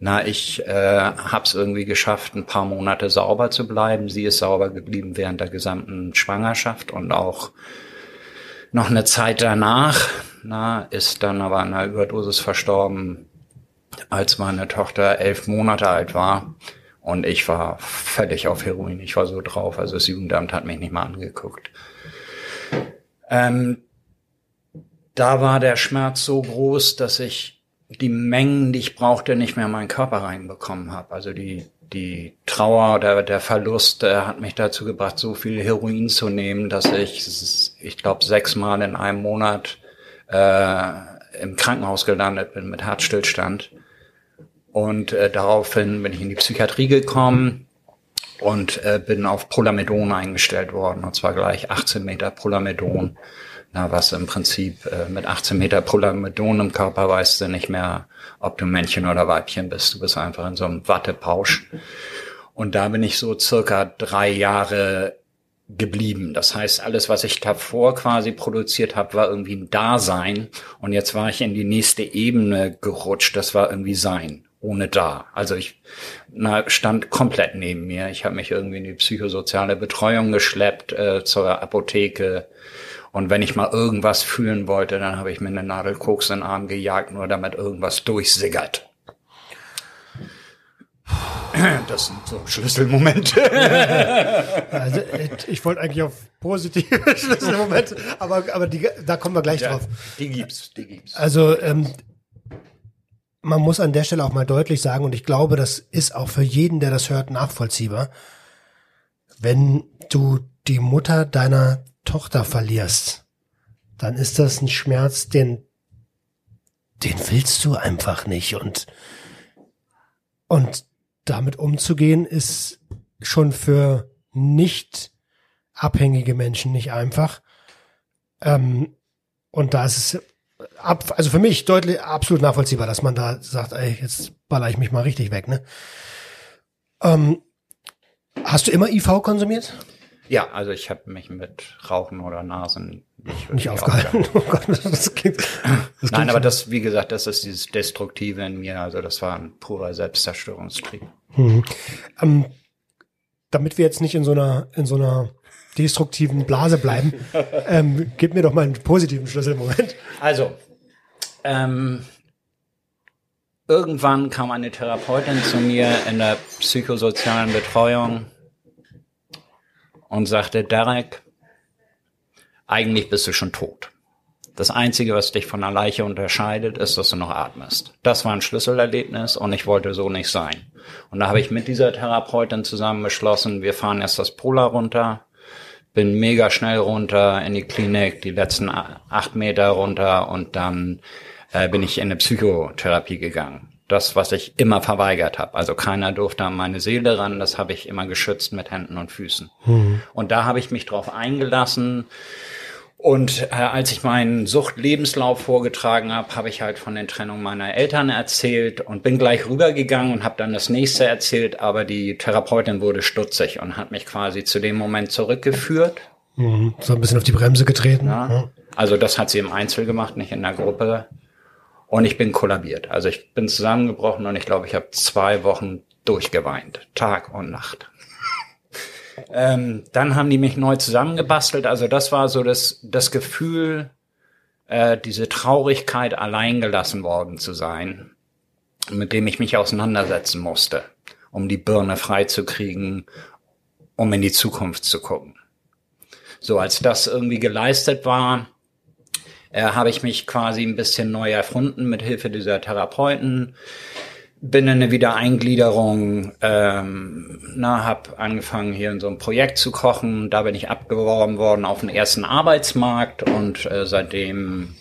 Na, ich äh, habe es irgendwie geschafft, ein paar Monate sauber zu bleiben. Sie ist sauber geblieben während der gesamten Schwangerschaft und auch noch eine Zeit danach. Na, ist dann aber an einer Überdosis verstorben, als meine Tochter elf Monate alt war. Und ich war völlig auf Heroin. Ich war so drauf. Also das Jugendamt hat mich nicht mal angeguckt. Ähm, da war der Schmerz so groß, dass ich die Mengen, die ich brauchte, nicht mehr in meinen Körper reinbekommen habe. Also die, die Trauer oder der Verlust äh, hat mich dazu gebracht, so viel Heroin zu nehmen, dass ich, ich glaube, sechsmal in einem Monat äh, im Krankenhaus gelandet bin mit Herzstillstand. Und äh, daraufhin bin ich in die Psychiatrie gekommen und äh, bin auf Prolamedon eingestellt worden, und zwar gleich 18 Meter Prolamedon na, was im Prinzip äh, mit 18 Meter Prolamedon im Körper weißt du nicht mehr, ob du Männchen oder Weibchen bist. Du bist einfach in so einem Wattepausch. Und da bin ich so circa drei Jahre geblieben. Das heißt, alles, was ich davor quasi produziert habe, war irgendwie ein Dasein. Und jetzt war ich in die nächste Ebene gerutscht. Das war irgendwie Sein, ohne da. Also ich na, stand komplett neben mir. Ich habe mich irgendwie in die psychosoziale Betreuung geschleppt, äh, zur Apotheke, und wenn ich mal irgendwas fühlen wollte, dann habe ich mir eine Nadel Koks in den Arm gejagt, nur damit irgendwas durchsickert. Das sind so Schlüsselmomente. [LAUGHS] Also ich wollte eigentlich auf positive [LAUGHS] Schlüsselmomente, aber, aber die, da kommen wir gleich ja, drauf. Die gibt's, die gibt's. Also ähm, man muss an der Stelle auch mal deutlich sagen, und ich glaube, das ist auch für jeden, der das hört, nachvollziehbar. Wenn du die Mutter deiner Tochter verlierst, dann ist das ein Schmerz, den, den willst du einfach nicht und, und damit umzugehen ist schon für nicht abhängige Menschen nicht einfach. Ähm, und da ist es ab, also für mich deutlich absolut nachvollziehbar, dass man da sagt, ey, jetzt baller ich mich mal richtig weg, ne? Ähm, hast du immer IV konsumiert? Ja, also ich habe mich mit Rauchen oder Nasen nicht, nicht aufgehalten. [LAUGHS] Oh Gott, das klingt, das [LAUGHS] Nein, aber das, wie gesagt, das ist dieses Destruktive in mir. Also das war ein purer Selbstzerstörungstrieb. Mhm. Ähm, damit wir jetzt nicht in so einer in so einer destruktiven Blase bleiben, [LAUGHS] ähm, gib mir doch mal einen positiven Schlüsselmoment. Also ähm, irgendwann kam eine Therapeutin zu mir in der psychosozialen Betreuung und sagte, Derek, eigentlich bist du schon tot. Das Einzige, was dich von einer Leiche unterscheidet, ist, dass du noch atmest. Das war ein Schlüsselerlebnis und ich wollte so nicht sein. Und da habe ich mit dieser Therapeutin zusammen beschlossen, wir fahren erst das Polar runter, bin mega schnell runter in die Klinik, die letzten acht Meter runter und dann äh, bin ich in eine Psychotherapie gegangen das, was ich immer verweigert habe. Also keiner durfte an meine Seele ran, das habe ich immer geschützt mit Händen und Füßen. Mhm. Und da habe ich mich drauf eingelassen. Und äh, als ich meinen Suchtlebenslauf vorgetragen habe, habe ich halt von den Trennungen meiner Eltern erzählt und bin gleich rübergegangen und habe dann das nächste erzählt, aber die Therapeutin wurde stutzig und hat mich quasi zu dem Moment zurückgeführt. Mhm. So ein bisschen auf die Bremse getreten. Ja. Ja. Also das hat sie im Einzel gemacht, nicht in der Gruppe. Und ich bin kollabiert. Also ich bin zusammengebrochen und ich glaube, ich habe zwei Wochen durchgeweint. Tag und Nacht. [LAUGHS] Ähm, dann haben die mich neu zusammengebastelt. Also das war so das, das Gefühl, äh, diese Traurigkeit, allein gelassen worden zu sein, mit dem ich mich auseinandersetzen musste, um die Birne freizukriegen, um in die Zukunft zu gucken. So, als das irgendwie geleistet war, äh, habe ich mich quasi ein bisschen neu erfunden mit Hilfe dieser Therapeuten bin in eine Wiedereingliederung, ähm, na, hab angefangen hier in so einem Projekt zu kochen. Da bin ich abgeworben worden auf den ersten Arbeitsmarkt und äh, seitdem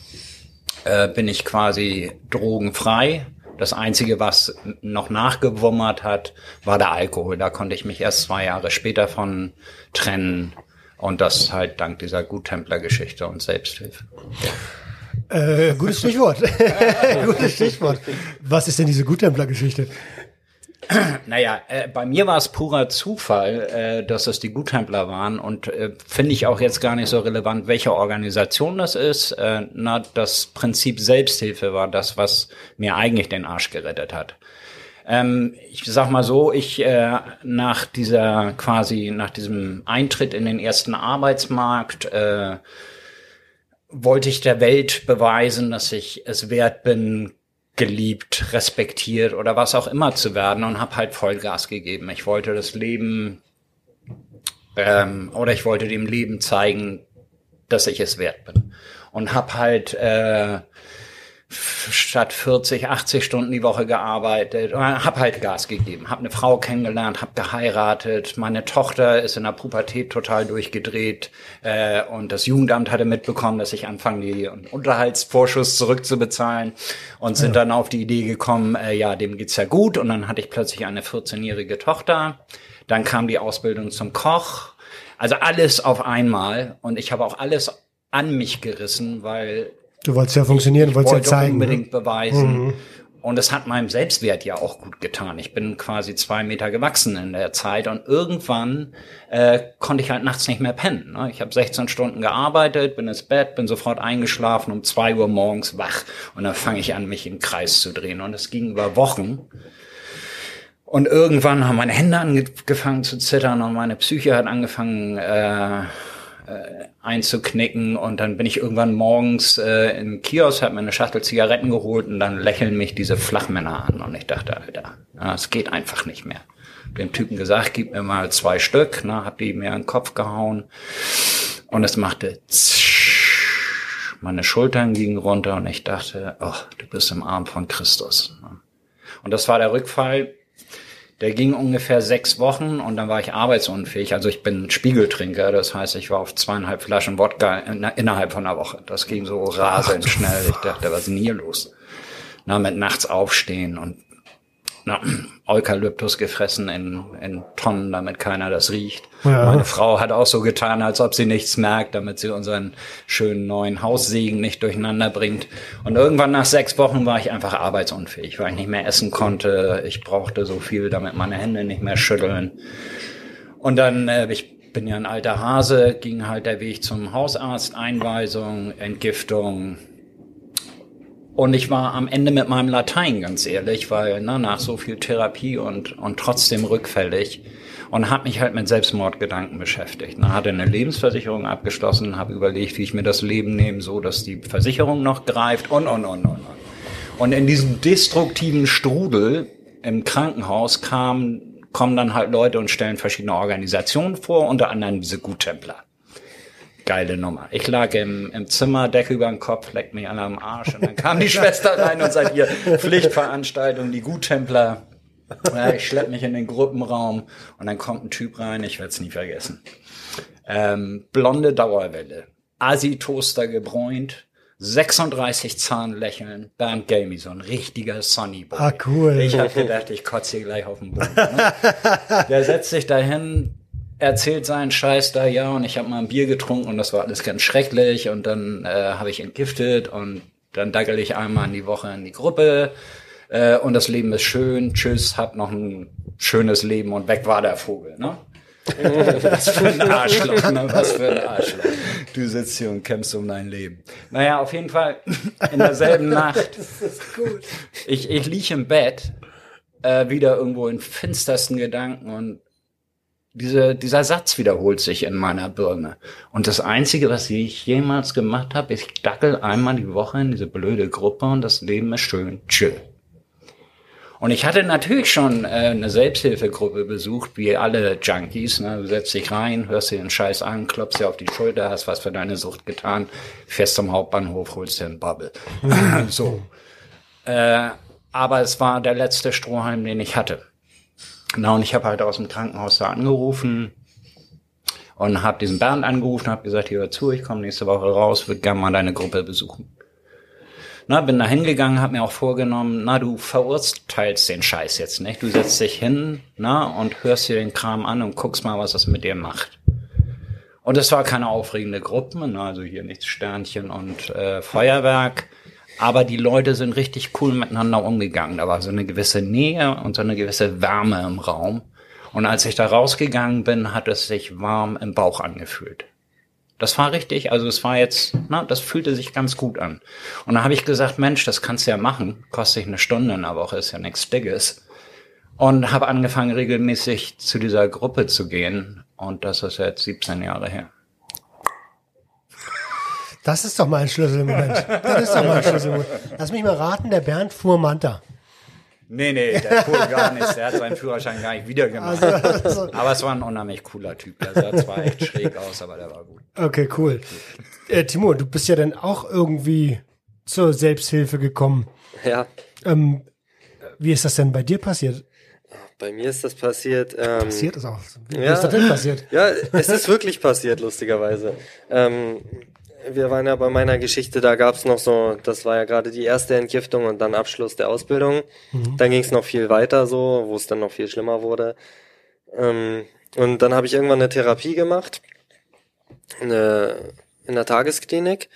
äh, bin ich quasi drogenfrei. Das Einzige, was noch nachgewummert hat, war der Alkohol. Da konnte ich mich erst zwei Jahre später von trennen. Und das halt dank dieser Guttempler-Geschichte und Selbsthilfe. Äh, gutes Stichwort. [LAUGHS] gutes Stichwort. Was ist denn diese Guttempler-Geschichte? Naja, äh, bei mir war es purer Zufall, äh, dass es die Guttempler waren und äh, finde ich auch jetzt gar nicht so relevant, welche Organisation das ist. Äh, na, das Prinzip Selbsthilfe war das, was mir eigentlich den Arsch gerettet hat. Ähm, ich sag mal so, ich äh, nach dieser quasi nach diesem Eintritt in den ersten Arbeitsmarkt äh, wollte ich der Welt beweisen, dass ich es wert bin, geliebt, respektiert oder was auch immer zu werden und habe halt Vollgas gegeben. Ich wollte das Leben ähm, oder ich wollte dem Leben zeigen, dass ich es wert bin und habe halt äh, statt 40, 80 Stunden die Woche gearbeitet und habe halt Gas gegeben. Habe eine Frau kennengelernt, habe geheiratet. Meine Tochter ist in der Pubertät total durchgedreht äh, und das Jugendamt hatte mitbekommen, dass ich anfange, die Unterhaltsvorschuss zurückzubezahlen und sind ja. dann auf die Idee gekommen, äh, ja, dem geht's ja gut und dann hatte ich plötzlich eine 14-jährige Tochter. Dann kam die Ausbildung zum Koch. Also alles auf einmal und ich habe auch alles an mich gerissen, weil Du wolltest ja funktionieren, ich, wolltest wollte ja zeigen. Ne? unbedingt ne? beweisen. Mhm. Und es hat meinem Selbstwert ja auch gut getan. Ich bin quasi zwei Meter gewachsen in der Zeit und irgendwann äh, konnte ich halt nachts nicht mehr pennen. Ne? Ich habe 16 Stunden gearbeitet, bin ins Bett, bin sofort eingeschlafen, um zwei Uhr morgens wach und dann fange ich an, mich im Kreis zu drehen. Und es ging über Wochen. Und irgendwann haben meine Hände angefangen zu zittern und meine Psyche hat angefangen, äh, äh, einzuknicken und dann bin ich irgendwann morgens äh, im Kiosk, habe mir eine Schachtel Zigaretten geholt und dann lächeln mich diese Flachmänner an und ich dachte, Alter, es geht einfach nicht mehr. Dem Typen gesagt, gib mir mal zwei Stück, ne, hab die mir in den Kopf gehauen und es machte zsch, meine Schultern gingen runter und ich dachte, oh, du bist im Arm von Christus. Ne. Und das war der Rückfall der ging ungefähr sechs Wochen und dann war ich arbeitsunfähig. Also ich bin Spiegeltrinker, das heißt, ich war auf zweieinhalb Flaschen Wodka innerhalb von einer Woche. Das ging so rasend schnell. Ich dachte, was ist denn hier los? Na, mit nachts aufstehen und na, Eukalyptus gefressen in, in Tonnen, damit keiner das riecht. Ja. Meine Frau hat auch so getan, als ob sie nichts merkt, damit sie unseren schönen neuen Haussegen nicht durcheinander bringt. Und irgendwann nach sechs Wochen war ich einfach arbeitsunfähig, weil ich nicht mehr essen konnte. Ich brauchte so viel, damit meine Hände nicht mehr schütteln. Und dann, äh, ich bin ja ein alter Hase, ging halt der Weg zum Hausarzt, Einweisung, Entgiftung, und ich war am Ende mit meinem Latein, ganz ehrlich, weil na, nach so viel Therapie und, und trotzdem rückfällig und habe mich halt mit Selbstmordgedanken beschäftigt. Na, hatte eine Lebensversicherung abgeschlossen, habe überlegt, wie ich mir das Leben nehme, so dass die Versicherung noch greift und, und, und, und, und. Und in diesem destruktiven Strudel im Krankenhaus kam, kommen dann halt Leute und stellen verschiedene Organisationen vor, unter anderem diese Guttempler geile Nummer. Ich lag im, im Zimmer, Decke über den Kopf, leckt mich alle am Arsch und dann kam die [LAUGHS] Schwester rein und sagt, hier, Pflichtveranstaltung, die Guttempler. Ja, ich schlepp mich in den Gruppenraum und dann kommt ein Typ rein, ich werde es nie vergessen. Ähm, blonde Dauerwelle, Asi-Toaster gebräunt, 36 Zahn lächeln, Bernd Gamey, so ein richtiger Sonny Boy. Ah, cool. Ich hab gedacht, ich kotze hier gleich auf den Boden. Ne? [LAUGHS] Der setzt sich dahin, erzählt seinen Scheiß da, ja, und ich habe mal ein Bier getrunken und das war alles ganz schrecklich und dann äh, habe ich entgiftet und dann daggle ich einmal in die Woche in die Gruppe äh, und das Leben ist schön, tschüss, hab noch ein schönes Leben und weg war der Vogel, ne? [LAUGHS] Was für ein Arschloch, ne? Was für ein Arschloch. Du sitzt hier und kämpfst um dein Leben. Naja, auf jeden Fall in derselben [LAUGHS] Nacht. Ich, ich lieg im Bett, äh, wieder irgendwo in finstersten Gedanken und diese, dieser Satz wiederholt sich in meiner Birne. Und das Einzige, was ich jemals gemacht habe, ich dackel einmal die Woche in diese blöde Gruppe und das Leben ist schön. Chill. Und ich hatte natürlich schon äh, eine Selbsthilfegruppe besucht, wie alle Junkies. Ne? Du setzt dich rein, hörst dir den Scheiß an, klopfst dir auf die Schulter, hast was für deine Sucht getan, fährst zum Hauptbahnhof, holst dir einen Bubble. [LAUGHS] so. Äh, aber es war der letzte Strohhalm, den ich hatte. Na, und ich habe halt aus dem Krankenhaus da angerufen und habe diesen Bernd angerufen, habe gesagt, hör zu, ich komme nächste Woche raus, würde gerne mal deine Gruppe besuchen. Na, bin da hingegangen, habe mir auch vorgenommen, na, du verurteilst den Scheiß jetzt nicht. Du setzt dich hin, na, und hörst dir den Kram an und guckst mal, was das mit dir macht. Und es war keine aufregende Gruppe, na, also hier nichts Sternchen und äh, Feuerwerk. Aber die Leute sind richtig cool miteinander umgegangen. Da war so eine gewisse Nähe und so eine gewisse Wärme im Raum. Und als ich da rausgegangen bin, hat es sich warm im Bauch angefühlt. Das war richtig, also es war jetzt, na, das fühlte sich ganz gut an. Und da habe ich gesagt, Mensch, das kannst du ja machen, kostet dich eine Stunde in der Woche, ist ja nichts Dickes. Und habe angefangen, regelmäßig zu dieser Gruppe zu gehen. Und das ist jetzt 17 Jahre her. Das ist doch mal ein Schlüsselmoment. Das ist doch mal ein [LAUGHS] Schlüsselmoment. Lass mich mal raten, der Bernd fuhr Manta. Nee, nee, der fuhr gar nicht. Der hat seinen Führerschein gar nicht wieder gemacht. Also, also. Aber es war ein unheimlich cooler Typ. Der sah zwar echt schräg aus, aber der war gut. Okay, cool. Äh, Timo, du bist ja dann auch irgendwie zur Selbsthilfe gekommen. Ja. Ähm, wie ist das denn bei dir passiert? Bei mir ist das passiert. Ähm, passiert ist auch. Wie ja, ist das denn passiert? Ja, es ist wirklich passiert, lustigerweise. Ähm, wir waren ja bei meiner Geschichte, da gab's noch so, das war ja gerade die erste Entgiftung und dann Abschluss der Ausbildung. Mhm. Dann ging's noch viel weiter so, wo es dann noch viel schlimmer wurde. Ähm, und dann habe ich irgendwann eine Therapie gemacht, eine, in der Tagesklinik,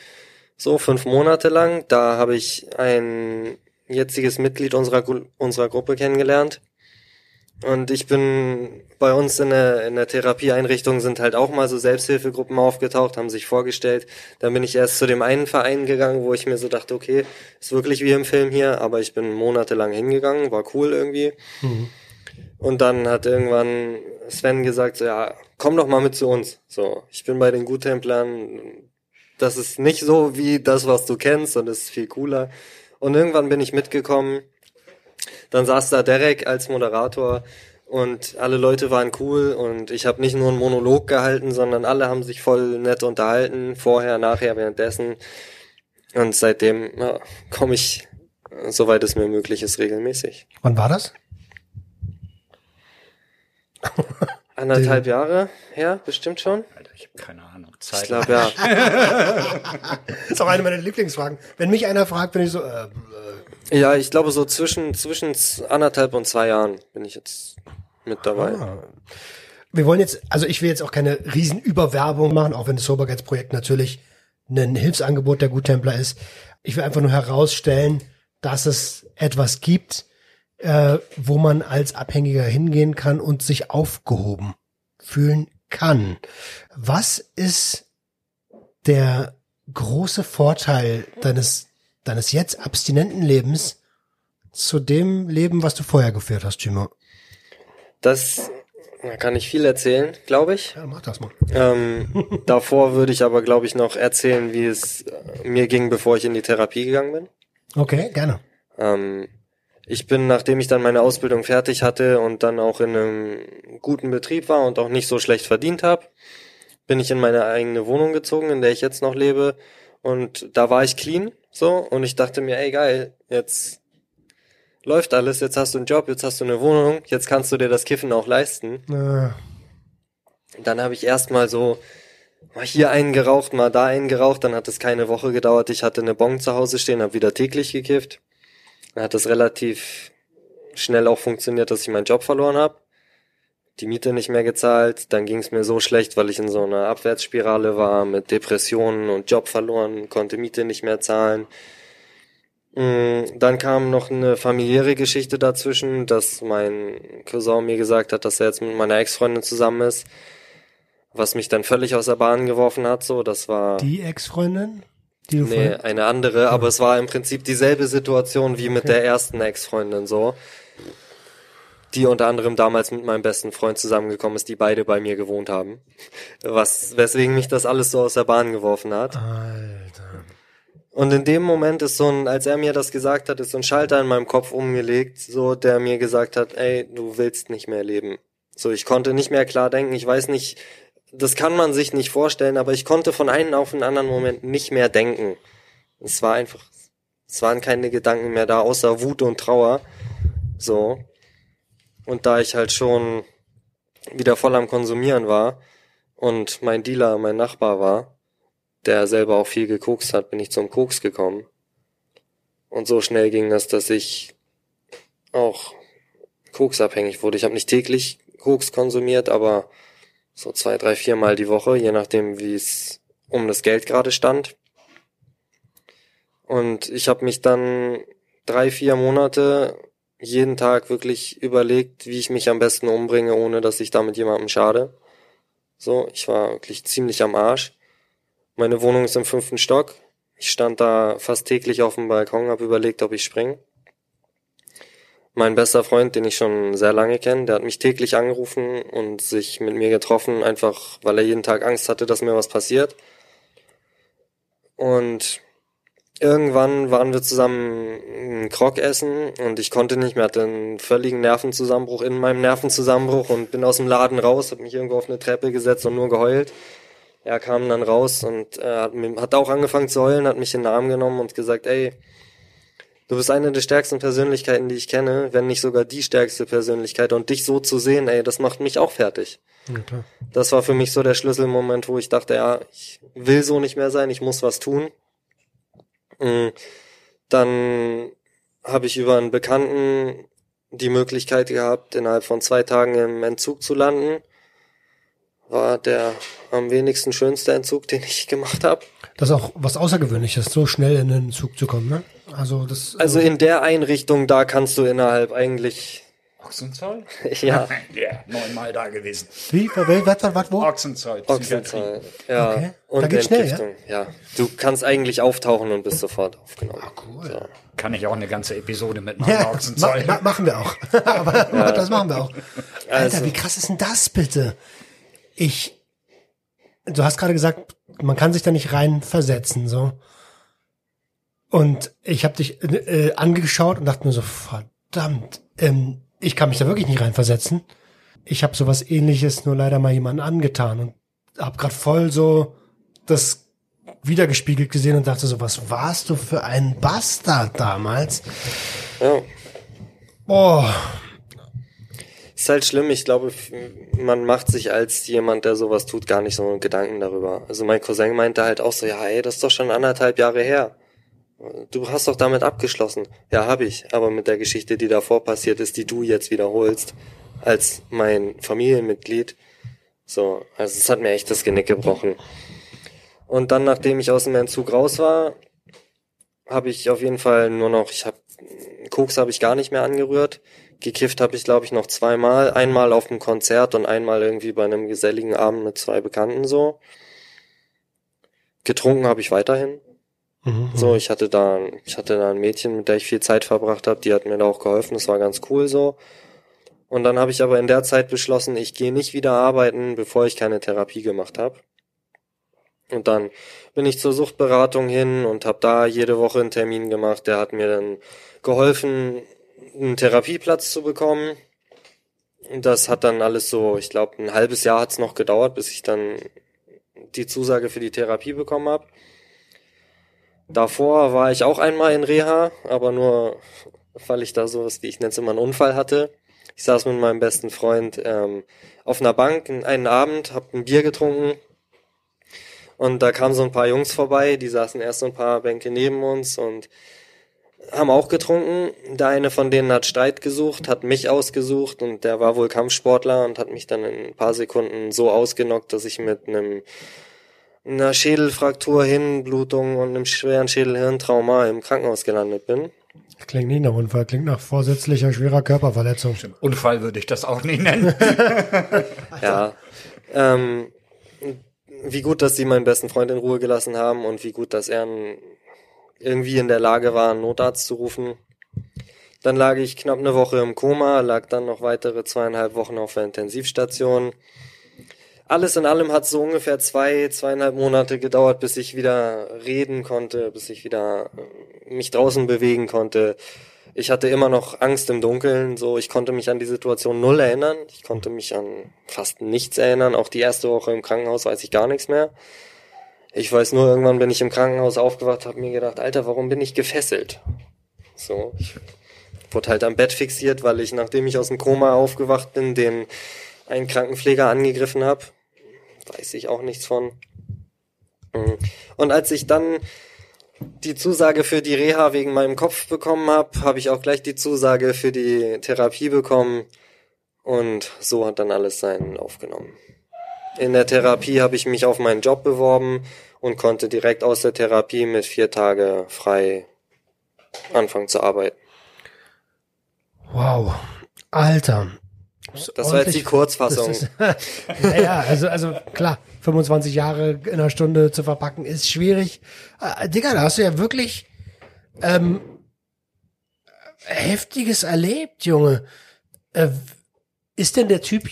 so fünf Monate lang. Da habe ich ein jetziges Mitglied unserer, unserer Gruppe kennengelernt und ich bin bei uns in der, in der Therapieeinrichtung sind halt auch mal so Selbsthilfegruppen aufgetaucht, haben sich vorgestellt. Dann bin ich erst zu dem einen Verein gegangen, wo ich mir so dachte, okay, ist wirklich wie im Film hier, aber ich bin monatelang hingegangen, war cool irgendwie. Mhm. Und dann hat irgendwann Sven gesagt, so, ja, komm doch mal mit zu uns. So, ich bin bei den Guttemplern. Das ist nicht so wie das, was du kennst, und ist viel cooler. Und irgendwann bin ich mitgekommen dann saß da Derek als Moderator und alle Leute waren cool und ich habe nicht nur einen Monolog gehalten, sondern alle haben sich voll nett unterhalten, vorher, nachher, währenddessen. Und seitdem ja, komme ich, soweit es mir möglich ist, regelmäßig. Wann war das? [LAUGHS] Anderthalb Jahre her, bestimmt schon. Alter, ich habe keine Ahnung. Zeit. Ich glaube ja. [LAUGHS] das ist auch eine meiner Lieblingsfragen. Wenn mich einer fragt, bin ich so, äh, ja, ich glaube so zwischen, zwischen anderthalb und zwei Jahren bin ich jetzt mit dabei. Ah. Wir wollen jetzt, also ich will jetzt auch keine Riesenüberwerbung machen, auch wenn das Soberkeitsprojekt natürlich ein Hilfsangebot der Guttempler ist. Ich will einfach nur herausstellen, dass es etwas gibt, äh, wo man als Abhängiger hingehen kann und sich aufgehoben fühlen kann. Was ist der große Vorteil deines deines jetzt abstinenten Lebens zu dem Leben, was du vorher geführt hast, Timo? Das da kann ich viel erzählen, glaube ich. Ja, mach das mal. Ähm, davor würde ich aber, glaube ich, noch erzählen, wie es mir ging, bevor ich in die Therapie gegangen bin. Okay, gerne. Ähm, ich bin, nachdem ich dann meine Ausbildung fertig hatte und dann auch in einem guten Betrieb war und auch nicht so schlecht verdient habe, bin ich in meine eigene Wohnung gezogen, in der ich jetzt noch lebe. Und da war ich clean so, und ich dachte mir, ey geil, jetzt läuft alles, jetzt hast du einen Job, jetzt hast du eine Wohnung, jetzt kannst du dir das Kiffen auch leisten. Ja. Dann habe ich erstmal so mal hier einen geraucht, mal da einen geraucht, dann hat es keine Woche gedauert. Ich hatte eine Bon zu Hause stehen, habe wieder täglich gekifft. Dann hat es relativ schnell auch funktioniert, dass ich meinen Job verloren habe. Die Miete nicht mehr gezahlt, dann ging es mir so schlecht, weil ich in so einer Abwärtsspirale war mit Depressionen und Job verloren, konnte Miete nicht mehr zahlen. Mm, dann kam noch eine familiäre Geschichte dazwischen, dass mein Cousin mir gesagt hat, dass er jetzt mit meiner Ex-Freundin zusammen ist, was mich dann völlig aus der Bahn geworfen hat. So, das war die Ex-Freundin. Die nee, eine andere, aber es war im Prinzip dieselbe Situation wie mit okay. der ersten Ex-Freundin so. Die unter anderem damals mit meinem besten Freund zusammengekommen ist, die beide bei mir gewohnt haben. Was, weswegen mich das alles so aus der Bahn geworfen hat. Alter. Und in dem Moment ist so ein, als er mir das gesagt hat, ist so ein Schalter in meinem Kopf umgelegt, so der mir gesagt hat, ey, du willst nicht mehr leben. So, ich konnte nicht mehr klar denken, ich weiß nicht, das kann man sich nicht vorstellen, aber ich konnte von einem auf den anderen Moment nicht mehr denken. Es war einfach, es waren keine Gedanken mehr da, außer Wut und Trauer. So. Und da ich halt schon wieder voll am Konsumieren war und mein Dealer mein Nachbar war, der selber auch viel gekokst hat, bin ich zum Koks gekommen. Und so schnell ging das, dass ich auch koksabhängig wurde. Ich habe nicht täglich Koks konsumiert, aber so zwei, drei, vier Mal die Woche, je nachdem, wie es um das Geld gerade stand. Und ich habe mich dann drei, vier Monate jeden Tag wirklich überlegt, wie ich mich am besten umbringe, ohne dass ich damit jemandem schade. So, ich war wirklich ziemlich am Arsch. Meine Wohnung ist im fünften Stock. Ich stand da fast täglich auf dem Balkon, habe überlegt, ob ich spring. Mein bester Freund, den ich schon sehr lange kenne, der hat mich täglich angerufen und sich mit mir getroffen, einfach weil er jeden Tag Angst hatte, dass mir was passiert. Und irgendwann waren wir zusammen einen Krog essen und ich konnte nicht mehr, hatte einen völligen Nervenzusammenbruch in meinem Nervenzusammenbruch und bin aus dem Laden raus, habe mich irgendwo auf eine Treppe gesetzt und nur geheult. Er kam dann raus und äh, hat, auch angefangen zu heulen, hat mich in den Arm genommen und gesagt, ey, Du bist eine der stärksten Persönlichkeiten, die ich kenne, wenn nicht sogar die stärkste Persönlichkeit. Und dich so zu sehen, ey, das macht mich auch fertig. Ja, das war für mich so der Schlüsselmoment, wo ich dachte, ja, ich will so nicht mehr sein, ich muss was tun. Dann habe ich über einen Bekannten die Möglichkeit gehabt, innerhalb von zwei Tagen im Entzug zu landen. War der am wenigsten schönste Entzug, den ich gemacht habe. Das ist auch was Außergewöhnliches, so schnell in den Zug zu kommen, ne? Also das. Also in der Einrichtung, da kannst du innerhalb eigentlich. Ochsenzoll? [LAUGHS] Ja. [LAUGHS] ja, neunmal da gewesen. Wie? Was, was, was, wo? Ochsenzoll. Ochsenzoll. Ja. Okay. Und Da geht's schnell, Entgiftung. ja? Du kannst eigentlich auftauchen und bist sofort aufgenommen. Ah, cool. So. Kann ich auch eine ganze Episode mitmachen. Ja, ma Ochsenzoll. ma machen wir auch. [LAUGHS] Aber das machen wir auch. Alter, Also- wie krass ist denn das bitte? Ich, du hast gerade gesagt, man kann sich da nicht rein versetzen, so. Und ich habe dich äh, angeschaut und dachte mir so, verdammt, ähm, ich kann mich da wirklich nicht reinversetzen. Ich habe sowas ähnliches nur leider mal jemanden angetan und habe gerade voll so das wiedergespiegelt gesehen und dachte so, was warst du für ein Bastard damals? Ja. Boah, Ist halt schlimm. Ich glaube, man macht sich als jemand, der sowas tut, gar nicht so Gedanken darüber. Also mein Cousin meinte halt auch so, ja, ey, das ist doch schon anderthalb Jahre her. Du hast doch damit abgeschlossen. Ja, hab ich. Aber mit der Geschichte, die davor passiert ist, die du jetzt wiederholst, als mein Familienmitglied. So, also es hat mir echt das Genick gebrochen. Und dann, nachdem ich aus dem Entzug raus war, habe ich auf jeden Fall nur noch, ich habe Koks habe ich gar nicht mehr angerührt. Gekifft habe ich, glaube ich, noch zweimal. Einmal auf dem Konzert und einmal irgendwie bei einem geselligen Abend mit zwei Bekannten so. Getrunken habe ich weiterhin. Mhm. So, ich hatte da, ich hatte da ein Mädchen, mit der ich viel Zeit verbracht habe, die hat mir da auch geholfen, das war ganz cool so. Und dann habe ich aber in der Zeit beschlossen, ich gehe nicht wieder arbeiten, bevor ich keine Therapie gemacht habe. Und dann bin ich zur Suchtberatung hin und habe da jede Woche einen Termin gemacht. Der hat mir dann geholfen, einen Therapieplatz zu bekommen. Und das hat dann alles so, ich glaube, ein halbes Jahr hat's noch gedauert, bis ich dann die Zusage für die Therapie bekommen habe. Davor war ich auch einmal in Reha, aber nur, weil ich da sowas, wie ich nenne es immer, einen Unfall hatte. Ich saß mit meinem besten Freund ähm, auf einer Bank einen Abend, hab ein Bier getrunken und da kamen so ein paar Jungs vorbei, die saßen erst so ein paar Bänke neben uns und haben auch getrunken. Der eine von denen hat Streit gesucht, hat mich ausgesucht und der war wohl Kampfsportler und hat mich dann in ein paar Sekunden so ausgenockt, dass ich mit einem einer Schädelfraktur, Hirnblutung und einem schweren Schädelhirntrauma im Krankenhaus gelandet bin. Klingt nicht nach Unfall, klingt nach vorsätzlicher schwerer Körperverletzung. Unfall würde ich das auch nicht nennen. [LAUGHS] Ja. Ähm, wie gut, dass sie meinen besten Freund in Ruhe gelassen haben und wie gut, dass er irgendwie in der Lage war, einen Notarzt zu rufen. Dann lag ich knapp eine Woche im Koma, lag dann noch weitere zweieinhalb Wochen auf der Intensivstation. Alles in allem hat so ungefähr zwei, zweieinhalb Monate gedauert, bis ich wieder reden konnte, bis ich wieder äh, mich draußen bewegen konnte. Ich hatte immer noch Angst im Dunkeln, so ich konnte mich an die Situation null erinnern. Ich konnte mich an fast nichts erinnern. Auch die erste Woche im Krankenhaus weiß ich gar nichts mehr. Ich weiß nur, irgendwann bin ich im Krankenhaus aufgewacht, habe mir gedacht, Alter, warum bin ich gefesselt? So, ich wurde halt am Bett fixiert, weil ich, nachdem ich aus dem Koma aufgewacht bin, den einen Krankenpfleger angegriffen habe. Weiß ich auch nichts von. Mhm. Und als ich dann die Zusage für die Reha wegen meinem Kopf bekommen habe, habe ich auch gleich die Zusage für die Therapie bekommen. Und so hat dann alles seinen Lauf genommen. In der Therapie habe ich mich auf meinen Job beworben und konnte direkt aus der Therapie mit vier Tage frei anfangen zu arbeiten. Wow. Alter. Das war jetzt die Kurzfassung. Ist- [LAUGHS] naja, also, also klar, 25 Jahre in einer Stunde zu verpacken ist schwierig. Äh, Digga, da hast du ja wirklich ähm, heftiges erlebt, Junge. Äh, ist denn der Typ,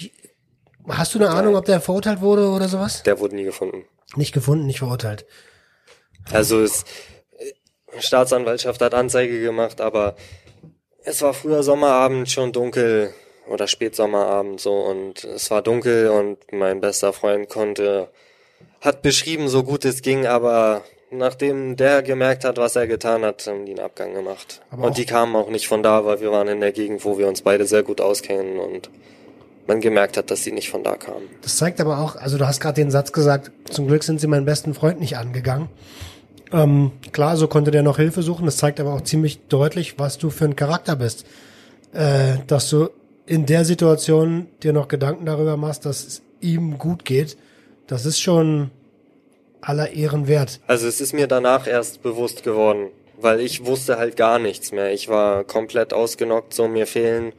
hast du eine Ahnung, ob der verurteilt wurde oder sowas? Der wurde nie gefunden. Nicht gefunden, nicht verurteilt. Also es, äh, Staatsanwaltschaft hat Anzeige gemacht, aber es war früher Sommerabend schon dunkel oder Spätsommerabend so und es war dunkel und mein bester Freund konnte, hat beschrieben, so gut es ging, aber nachdem der gemerkt hat, was er getan hat, haben die einen Abgang gemacht. Aber und die kamen auch nicht von da, weil wir waren in der Gegend, wo wir uns beide sehr gut auskennen und man gemerkt hat, dass sie nicht von da kamen. Das zeigt aber auch, also du hast gerade den Satz gesagt, zum Glück sind sie meinen besten Freund nicht angegangen. Ähm, klar, so konnte der noch Hilfe suchen. Das zeigt aber auch ziemlich deutlich, was du für ein Charakter bist. Äh, dass du in der Situation dir noch Gedanken darüber machst, dass es ihm gut geht. Das ist schon aller Ehren wert. Also es ist mir danach erst bewusst geworden, weil ich wusste halt gar nichts mehr. Ich war komplett ausgenockt, so mir fehlen.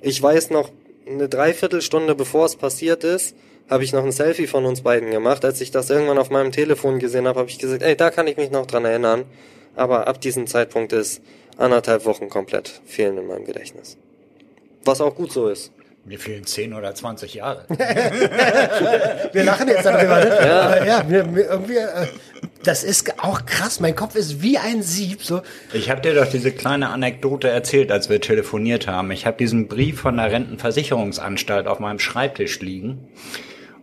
Ich weiß noch, eine Dreiviertelstunde bevor es passiert ist, habe ich noch ein Selfie von uns beiden gemacht. Als ich das irgendwann auf meinem Telefon gesehen habe, habe ich gesagt, ey, da kann ich mich noch dran erinnern. Aber ab diesem Zeitpunkt ist anderthalb Wochen komplett fehlen in meinem Gedächtnis. Was auch gut so ist. Mir fehlen 10 oder 20 Jahre. [LAUGHS] Wir lachen jetzt darüber, ne? Ja, ja mir, mir irgendwie, äh, das ist auch krass. Mein Kopf ist wie ein Sieb. So, Ich habe dir doch diese kleine Anekdote erzählt, als wir telefoniert haben. Ich habe diesen Brief von der Rentenversicherungsanstalt auf meinem Schreibtisch liegen.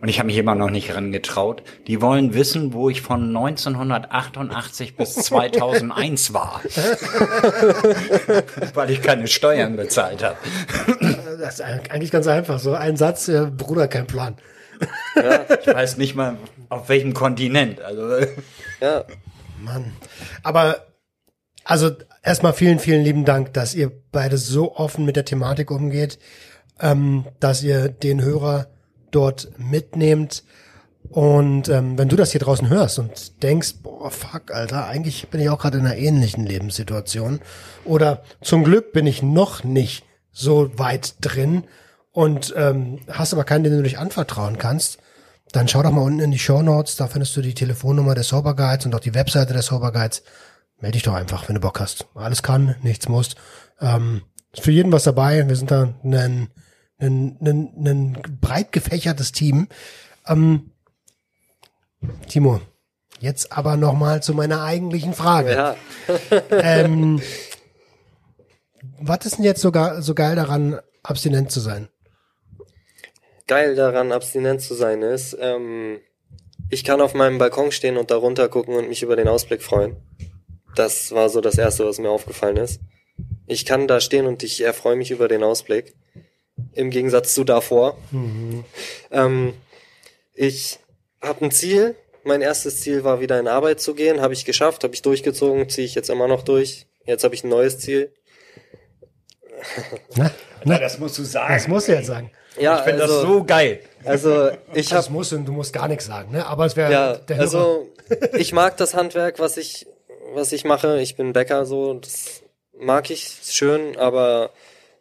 Und ich habe mich immer noch nicht herangetraut. Die wollen wissen, wo ich von 1988 bis [LAUGHS] 2001 war. [LAUGHS] Weil ich keine Steuern bezahlt habe. das ist eigentlich ganz einfach. So ein Satz, äh, Bruder, kein Plan. Ich weiß nicht mal, auf welchem Kontinent. Also Ja, Mann. Aber also erstmal vielen, vielen lieben Dank, dass ihr beide so offen mit der Thematik umgeht, ähm, dass ihr den Hörer dort mitnehmt. Und ähm, wenn du das hier draußen hörst und denkst, boah, fuck, Alter, eigentlich bin ich auch gerade in einer ähnlichen Lebenssituation. Oder zum Glück bin ich noch nicht so weit drin und ähm, hast aber keinen, den du dich anvertrauen kannst, dann schau doch mal unten in die Show Notes, da findest du die Telefonnummer des Sober Guides und auch die Webseite des Sober Guides. Meld dich doch einfach, wenn du Bock hast. Alles kann, nichts muss. Ähm, ist für jeden was dabei. Wir sind da ein, ein, ein, ein breit gefächertes Team. Ähm, Timo, jetzt aber noch mal zu meiner eigentlichen Frage. ja. [LAUGHS] Ähm, was ist denn jetzt sogar so geil daran, abstinent zu sein? geil daran, abstinent zu sein, ist, ähm, ich kann auf meinem Balkon stehen und da runter gucken und mich über den Ausblick freuen. Das war so das Erste, was mir aufgefallen ist. Ich kann da stehen und ich erfreue mich über den Ausblick. Im Gegensatz zu davor. Ähm, ich habe ein Ziel. Mein erstes Ziel war wieder in Arbeit zu gehen. Habe ich geschafft, habe ich durchgezogen, ziehe ich jetzt immer noch durch. Jetzt habe ich ein neues Ziel. [LAUGHS] Na, Na, das musst du sagen. das musst du jetzt sagen. Ja, Ich finde also, das so geil. also [LAUGHS] ich habe Das musst du, du musst gar nichts sagen, ne? Aber es wäre Ja, der Hörer. also [LAUGHS] ich mag das Handwerk, was ich, was ich mache. Ich bin Bäcker, so das mag ich ist schön, aber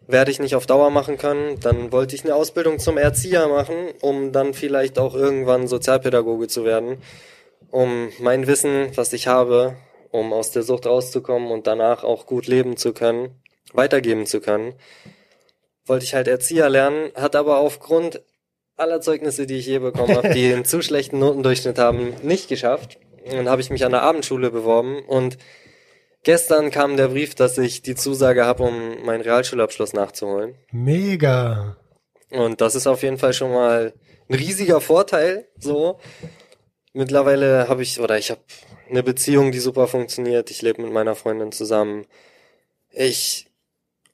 werde ich nicht auf Dauer machen können. Dann wollte ich eine Ausbildung zum Erzieher machen, um dann vielleicht auch irgendwann Sozialpädagoge zu werden, um mein Wissen, was ich habe, um aus der Sucht rauszukommen und danach auch gut leben zu können weitergeben zu können, wollte ich halt Erzieher lernen, hat aber aufgrund aller Zeugnisse, die ich je bekommen habe, die [LAUGHS] einen zu schlechten Notendurchschnitt haben, nicht geschafft. Und dann habe ich mich an der Abendschule beworben und gestern kam der Brief, dass ich die Zusage habe, um meinen Realschulabschluss nachzuholen. Mega. Und das ist auf jeden Fall schon mal ein riesiger Vorteil. So. Mittlerweile habe ich, oder ich habe eine Beziehung, die super funktioniert. Ich lebe mit meiner Freundin zusammen. Ich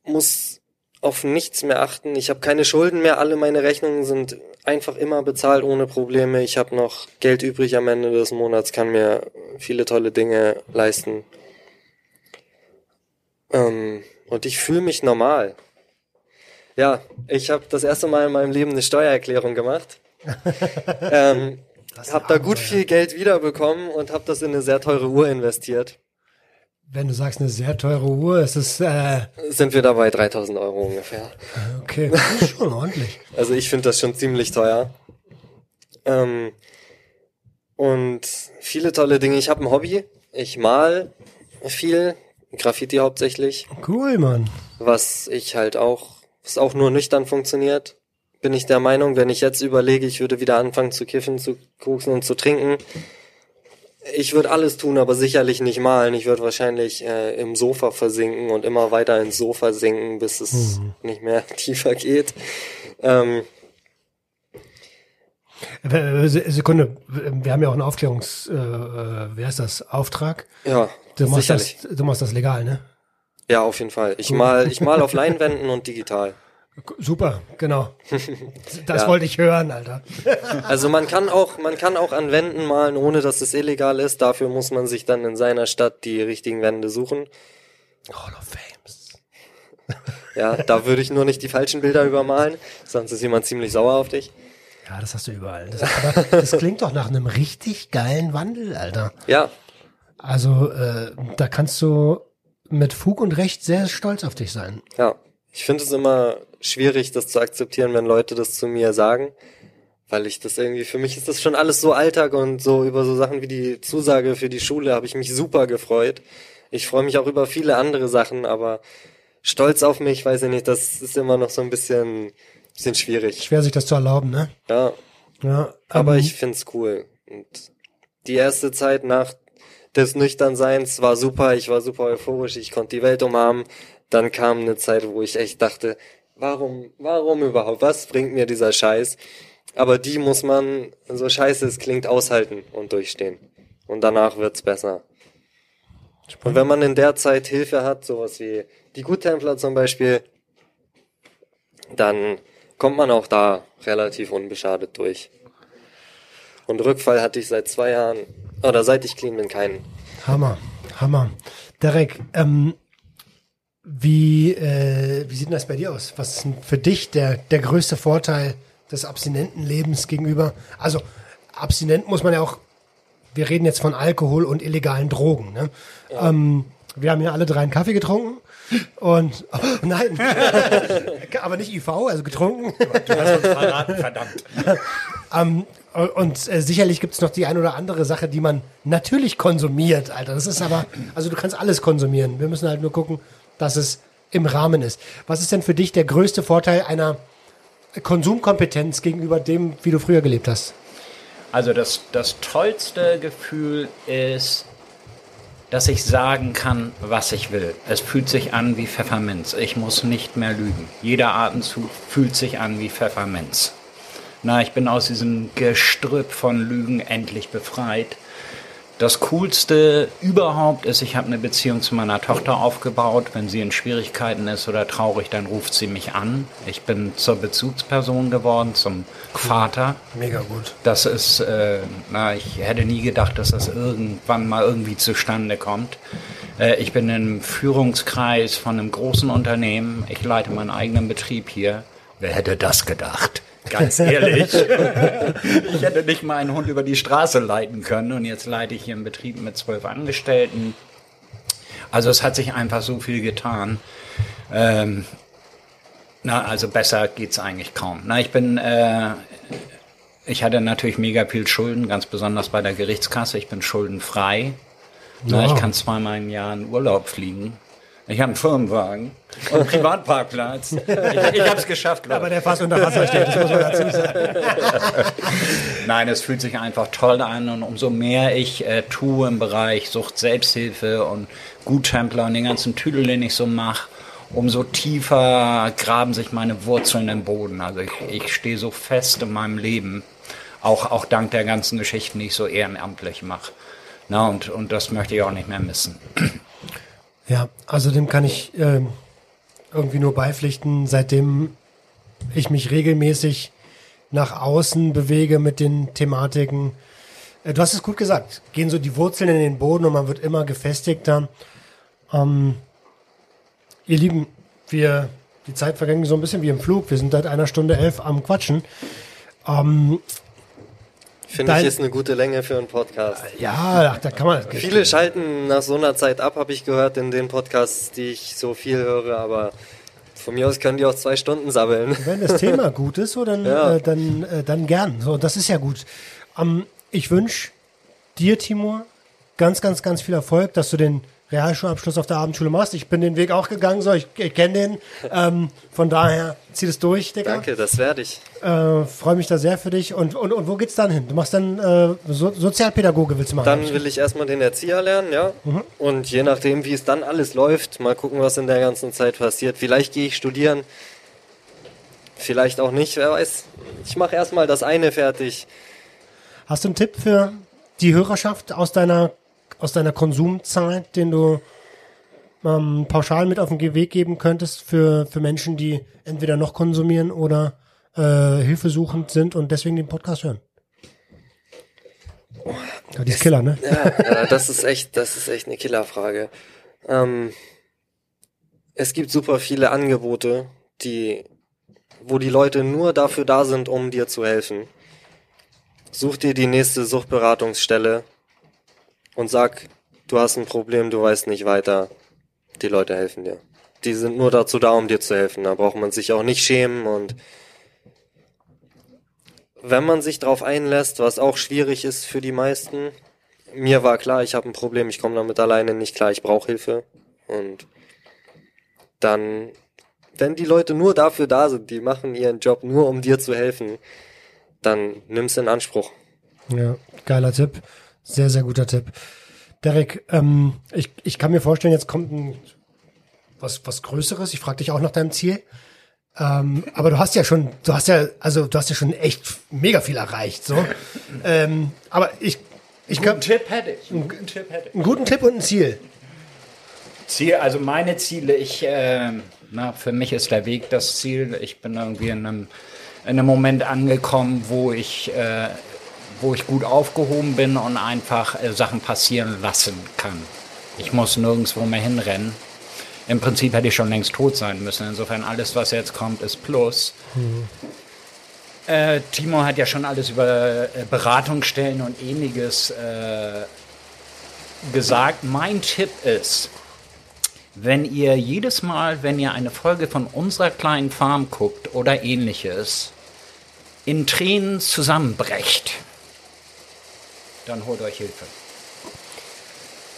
muss auf nichts mehr achten. Ich habe keine Schulden mehr. Alle meine Rechnungen sind einfach immer bezahlt ohne Probleme. Ich habe noch Geld übrig am Ende des Monats, kann mir viele tolle Dinge leisten. Ähm, und ich fühle mich normal. Ja, ich habe das erste Mal in meinem Leben eine Steuererklärung gemacht. [LAUGHS] ähm, habe da gut viel Geld wiederbekommen und habe das in eine sehr teure Uhr investiert. Wenn du sagst eine sehr teure Uhr, ist es äh, Sind wir dabei 3000 Euro ungefähr. okay, das ist schon ordentlich. [LAUGHS] Also ich finde das schon ziemlich teuer. Ähm, und viele tolle Dinge. Ich habe ein Hobby. Ich mal viel, Graffiti hauptsächlich, Cool, Mann. was ich halt auch, was auch nur nüchtern funktioniert. Bin ich der Meinung, wenn ich jetzt überlege, ich würde wieder anfangen zu kiffen, zu koksen und zu trinken. Ich würde alles tun, aber sicherlich nicht malen. Ich würde wahrscheinlich äh, im Sofa versinken und immer weiter ins Sofa sinken, bis es nicht mehr [LAUGHS] tiefer geht. Ähm, Äh, Sekunde, wir haben ja auch einen Aufklärungs, äh, äh, wer ist das, Auftrag. ja, Du machst, sicherlich. das, du machst das legal, ne? Ja, auf jeden Fall. Ich mal, ich mal [LAUGHS] auf Leinwänden und digital. Super, genau. [LAUGHS] Das Ja. wollte ich hören, Alter. [LAUGHS] Also man kann auch, man kann auch an Wänden malen, ohne dass es illegal ist. Dafür muss man sich dann in seiner Stadt die richtigen Wände suchen. Hall of Fames. Ja, da würde ich nur nicht die falschen Bilder übermalen, sonst ist jemand ziemlich sauer auf dich. Ja, das hast du überall. Das, aber das klingt doch nach einem richtig geilen Wandel, Alter. Ja, Also, äh, da kannst du mit Fug und Recht sehr stolz auf dich sein. ja. Ich finde es immer schwierig, das zu akzeptieren, wenn Leute das zu mir sagen, weil ich das irgendwie, für mich ist das schon alles so Alltag und so über so Sachen wie die Zusage für die Schule habe ich mich super gefreut. Ich freue mich auch über viele andere Sachen, aber stolz auf mich, weiß ich nicht, das ist immer noch so ein bisschen, bisschen schwierig. Schwer sich das zu erlauben, ne? Ja, Ja, aber ähm, ich find's cool. Und die erste Zeit nach des Nüchternseins war super, ich war super euphorisch, ich konnte die Welt umarmen. Dann kam eine Zeit, wo ich echt dachte, warum, warum überhaupt, was bringt mir dieser Scheiß? Aber die muss man, so scheiße es klingt, aushalten und durchstehen. Und danach wird's besser. Und wenn man in der Zeit Hilfe hat, sowas wie die Guttempler zum Beispiel, dann kommt man auch da relativ unbeschadet durch. Und Rückfall hatte ich seit zwei Jahren, oder seit ich clean bin, keinen. Hammer, Hammer. Derek, ähm, wie, äh, wie sieht denn das bei dir aus? Was ist denn für dich der, der größte Vorteil des Abstinentenlebens gegenüber? Also, abstinent muss man ja auch, wir reden jetzt von Alkohol und illegalen Drogen. Ne? Ähm, wir haben ja alle drei einen Kaffee getrunken und, oh, nein, [LAUGHS] aber nicht IV, also getrunken. Du hast uns verraten, verdammt. Ähm, und äh, sicherlich gibt's noch die ein oder andere Sache, die man natürlich konsumiert, Alter. Das ist aber, also du kannst alles konsumieren. Wir müssen halt nur gucken, dass es im Rahmen ist. Was ist denn für dich der größte Vorteil einer Konsumkompetenz gegenüber dem, wie du früher gelebt hast? Also das, das tollste Gefühl ist, dass ich sagen kann, was ich will. Es fühlt sich an wie Pfefferminz. Ich muss nicht mehr lügen. Jeder Atemzug fühlt sich an wie Pfefferminz. Na, ich bin aus diesem Gestrüpp von Lügen endlich befreit. Das Coolste überhaupt ist, ich habe eine Beziehung zu meiner Tochter aufgebaut. Wenn sie in Schwierigkeiten ist oder traurig, dann ruft sie mich an. Ich bin zur Bezugsperson geworden, zum Vater. Mega gut. Das ist, äh, na, ich hätte nie gedacht, dass das irgendwann mal irgendwie zustande kommt. Äh, ich bin im Führungskreis von einem großen Unternehmen. Ich leite meinen eigenen Betrieb hier. Wer hätte das gedacht? Ganz ehrlich. [LAUGHS] ich hätte nicht mal einen Hund über die Straße leiten können und jetzt leite ich hier einen Betrieb mit zwölf Angestellten. Also es hat sich einfach so viel getan. Ähm, na, also besser geht's eigentlich kaum. Na, ich bin, äh, ich hatte natürlich mega viel Schulden, ganz besonders bei der Gerichtskasse. Ich bin schuldenfrei. Na, Wow. ich kann zweimal im Jahr in Urlaub fliegen. Ich habe einen Firmenwagen und einen Privatparkplatz. [LAUGHS] Ich, ich habe es geschafft, glaube Aber ich. der fast unter Wasser steht, das muss man dazu sagen. Nein, es fühlt sich einfach toll an und umso mehr ich äh, tue im Bereich Sucht, Selbsthilfe und Guttempler und den ganzen Tüdel, den ich so mache, umso tiefer graben sich meine Wurzeln im Boden. Also ich, ich stehe so fest in meinem Leben, auch, auch dank der ganzen Geschichten, die ich so ehrenamtlich mache. Na, und, und das möchte ich auch nicht mehr missen. Ja, also dem kann ich ähm, irgendwie nur beipflichten, seitdem ich mich regelmäßig nach außen bewege mit den Thematiken. Äh, du hast es gut gesagt, gehen so die Wurzeln in den Boden und man wird immer gefestigter. Ähm, ihr Lieben, wir, die Zeit verging so ein bisschen wie im Flug. Wir sind seit einer Stunde elf am Quatschen. Ähm, Finde ich ist eine gute Länge für einen Podcast. ja, ach, da kann man. Viele schalten nach so einer Zeit ab, habe ich gehört in den Podcasts, die ich so viel höre, aber von mir aus können die auch zwei Stunden sabbeln. Wenn das Thema gut ist, so dann, [LAUGHS] Ja. äh, dann, äh, dann gern. So, das ist ja gut. Ähm, ich wünsche dir, Timur, ganz, ganz, ganz viel Erfolg, dass du den Realschulabschluss auf der Abendschule machst. Ich bin den Weg auch gegangen, so ich, ich kenne den. Ähm, von daher zieh das durch, Digga. Danke, das werde ich. Äh, Freue mich da sehr für dich. Und, und, und wo geht's dann hin? Du machst dann äh, so Sozialpädagoge, willst du machen? Dann will ich erstmal den Erzieher lernen, ja. Und je nachdem, wie es dann alles läuft, mal gucken, was in der ganzen Zeit passiert. Vielleicht gehe ich studieren, vielleicht auch nicht, wer weiß. Ich mache erstmal das eine fertig. Hast du einen Tipp für die Hörerschaft aus deiner, aus deiner Konsumzeit, den du ähm, pauschal mit auf den Weg geben könntest für, für Menschen, die entweder noch konsumieren oder äh, hilfesuchend sind und deswegen den Podcast hören? Ja, die ist Killer, ne? Ja, das ist echt, das ist echt eine Killerfrage. Ähm, es gibt super viele Angebote, die, wo die Leute nur dafür da sind, um dir zu helfen. Such dir die nächste Suchtberatungsstelle und sag, du hast ein Problem, du weißt nicht weiter. Die Leute helfen dir. Die sind nur dazu da, um dir zu helfen. Da braucht man sich auch nicht schämen und wenn man sich darauf einlässt, was auch schwierig ist für die meisten, mir war klar, ich habe ein Problem, ich komme damit alleine nicht klar, ich brauche Hilfe. Und dann, wenn die Leute nur dafür da sind, die machen ihren Job nur, um dir zu helfen, dann nimm's in Anspruch. Ja, geiler Tipp. Sehr, sehr guter Tipp. Derek, ähm, ich, ich kann mir vorstellen, jetzt kommt ein was, was Größeres. Ich frage dich auch nach deinem Ziel. Ähm, aber du hast ja schon, du hast ja, also du hast ja schon echt mega viel erreicht. So. ähm, aber ich, ich Guten glaube, Tipp hätte ich. Einen guten Tipp hätte ich. einen guten Tipp und ein Ziel. Ziel, also meine Ziele, ich, äh, na, für mich ist der Weg das Ziel. Ich bin irgendwie in einem, in einem Moment angekommen, wo ich, äh, wo ich gut aufgehoben bin und einfach äh, Sachen passieren lassen kann. Ich muss nirgendwo mehr hinrennen. Im Prinzip hätte ich schon längst tot sein müssen. Insofern alles, was jetzt kommt, ist Plus. Äh, Timo hat ja schon alles über äh, Beratungsstellen und ähnliches äh, gesagt. Mein Tipp ist, wenn ihr jedes Mal, wenn ihr eine Folge von unserer kleinen Farm guckt oder ähnliches, in Tränen zusammenbrecht, dann holt euch Hilfe.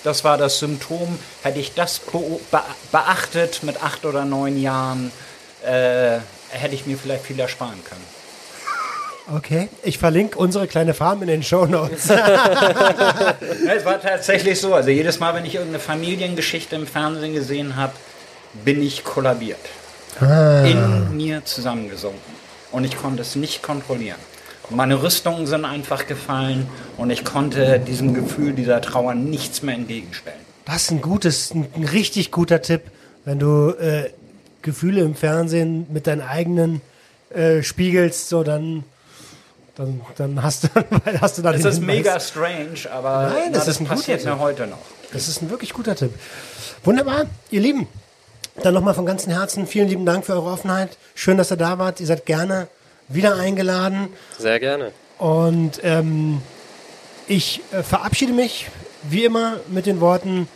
Das war das Symptom. Hätte ich das beachtet mit acht oder neun Jahren, äh, hätte ich mir vielleicht viel ersparen können. Okay. Ich verlinke unsere kleine Farm in den Show Notes. [LAUGHS] [LAUGHS] Es war tatsächlich so. Also jedes Mal, wenn ich irgendeine Familiengeschichte im Fernsehen gesehen habe, bin ich kollabiert. In mir zusammengesunken. Und ich konnte es nicht kontrollieren. Meine Rüstungen sind einfach gefallen und ich konnte diesem Gefühl dieser Trauer nichts mehr entgegenstellen. Das ist ein gutes, ein, richtig guter Tipp, wenn du äh, Gefühle im Fernsehen mit deinen eigenen äh, spiegelst, so dann, dann, dann hast du, [LAUGHS] hast du da Es den ist Hinweis. mega strange, aber Nein, na, das ist ein guter passiert mir heute noch. Das ist ein wirklich guter Tipp. Wunderbar, ihr Lieben. Dann nochmal von ganzem Herzen vielen lieben Dank für eure Offenheit. Schön, dass ihr da wart. Ihr seid gerne wieder eingeladen. Sehr gerne. Und ähm, ich äh, verabschiede mich wie immer mit den Worten,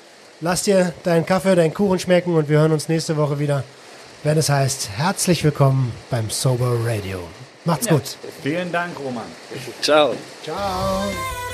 lass dir deinen Kaffee, deinen Kuchen schmecken und wir hören uns nächste Woche wieder, wenn es heißt, herzlich willkommen beim Sober Radio. Macht's gut. Vielen Dank, Roman. Ciao. Ciao.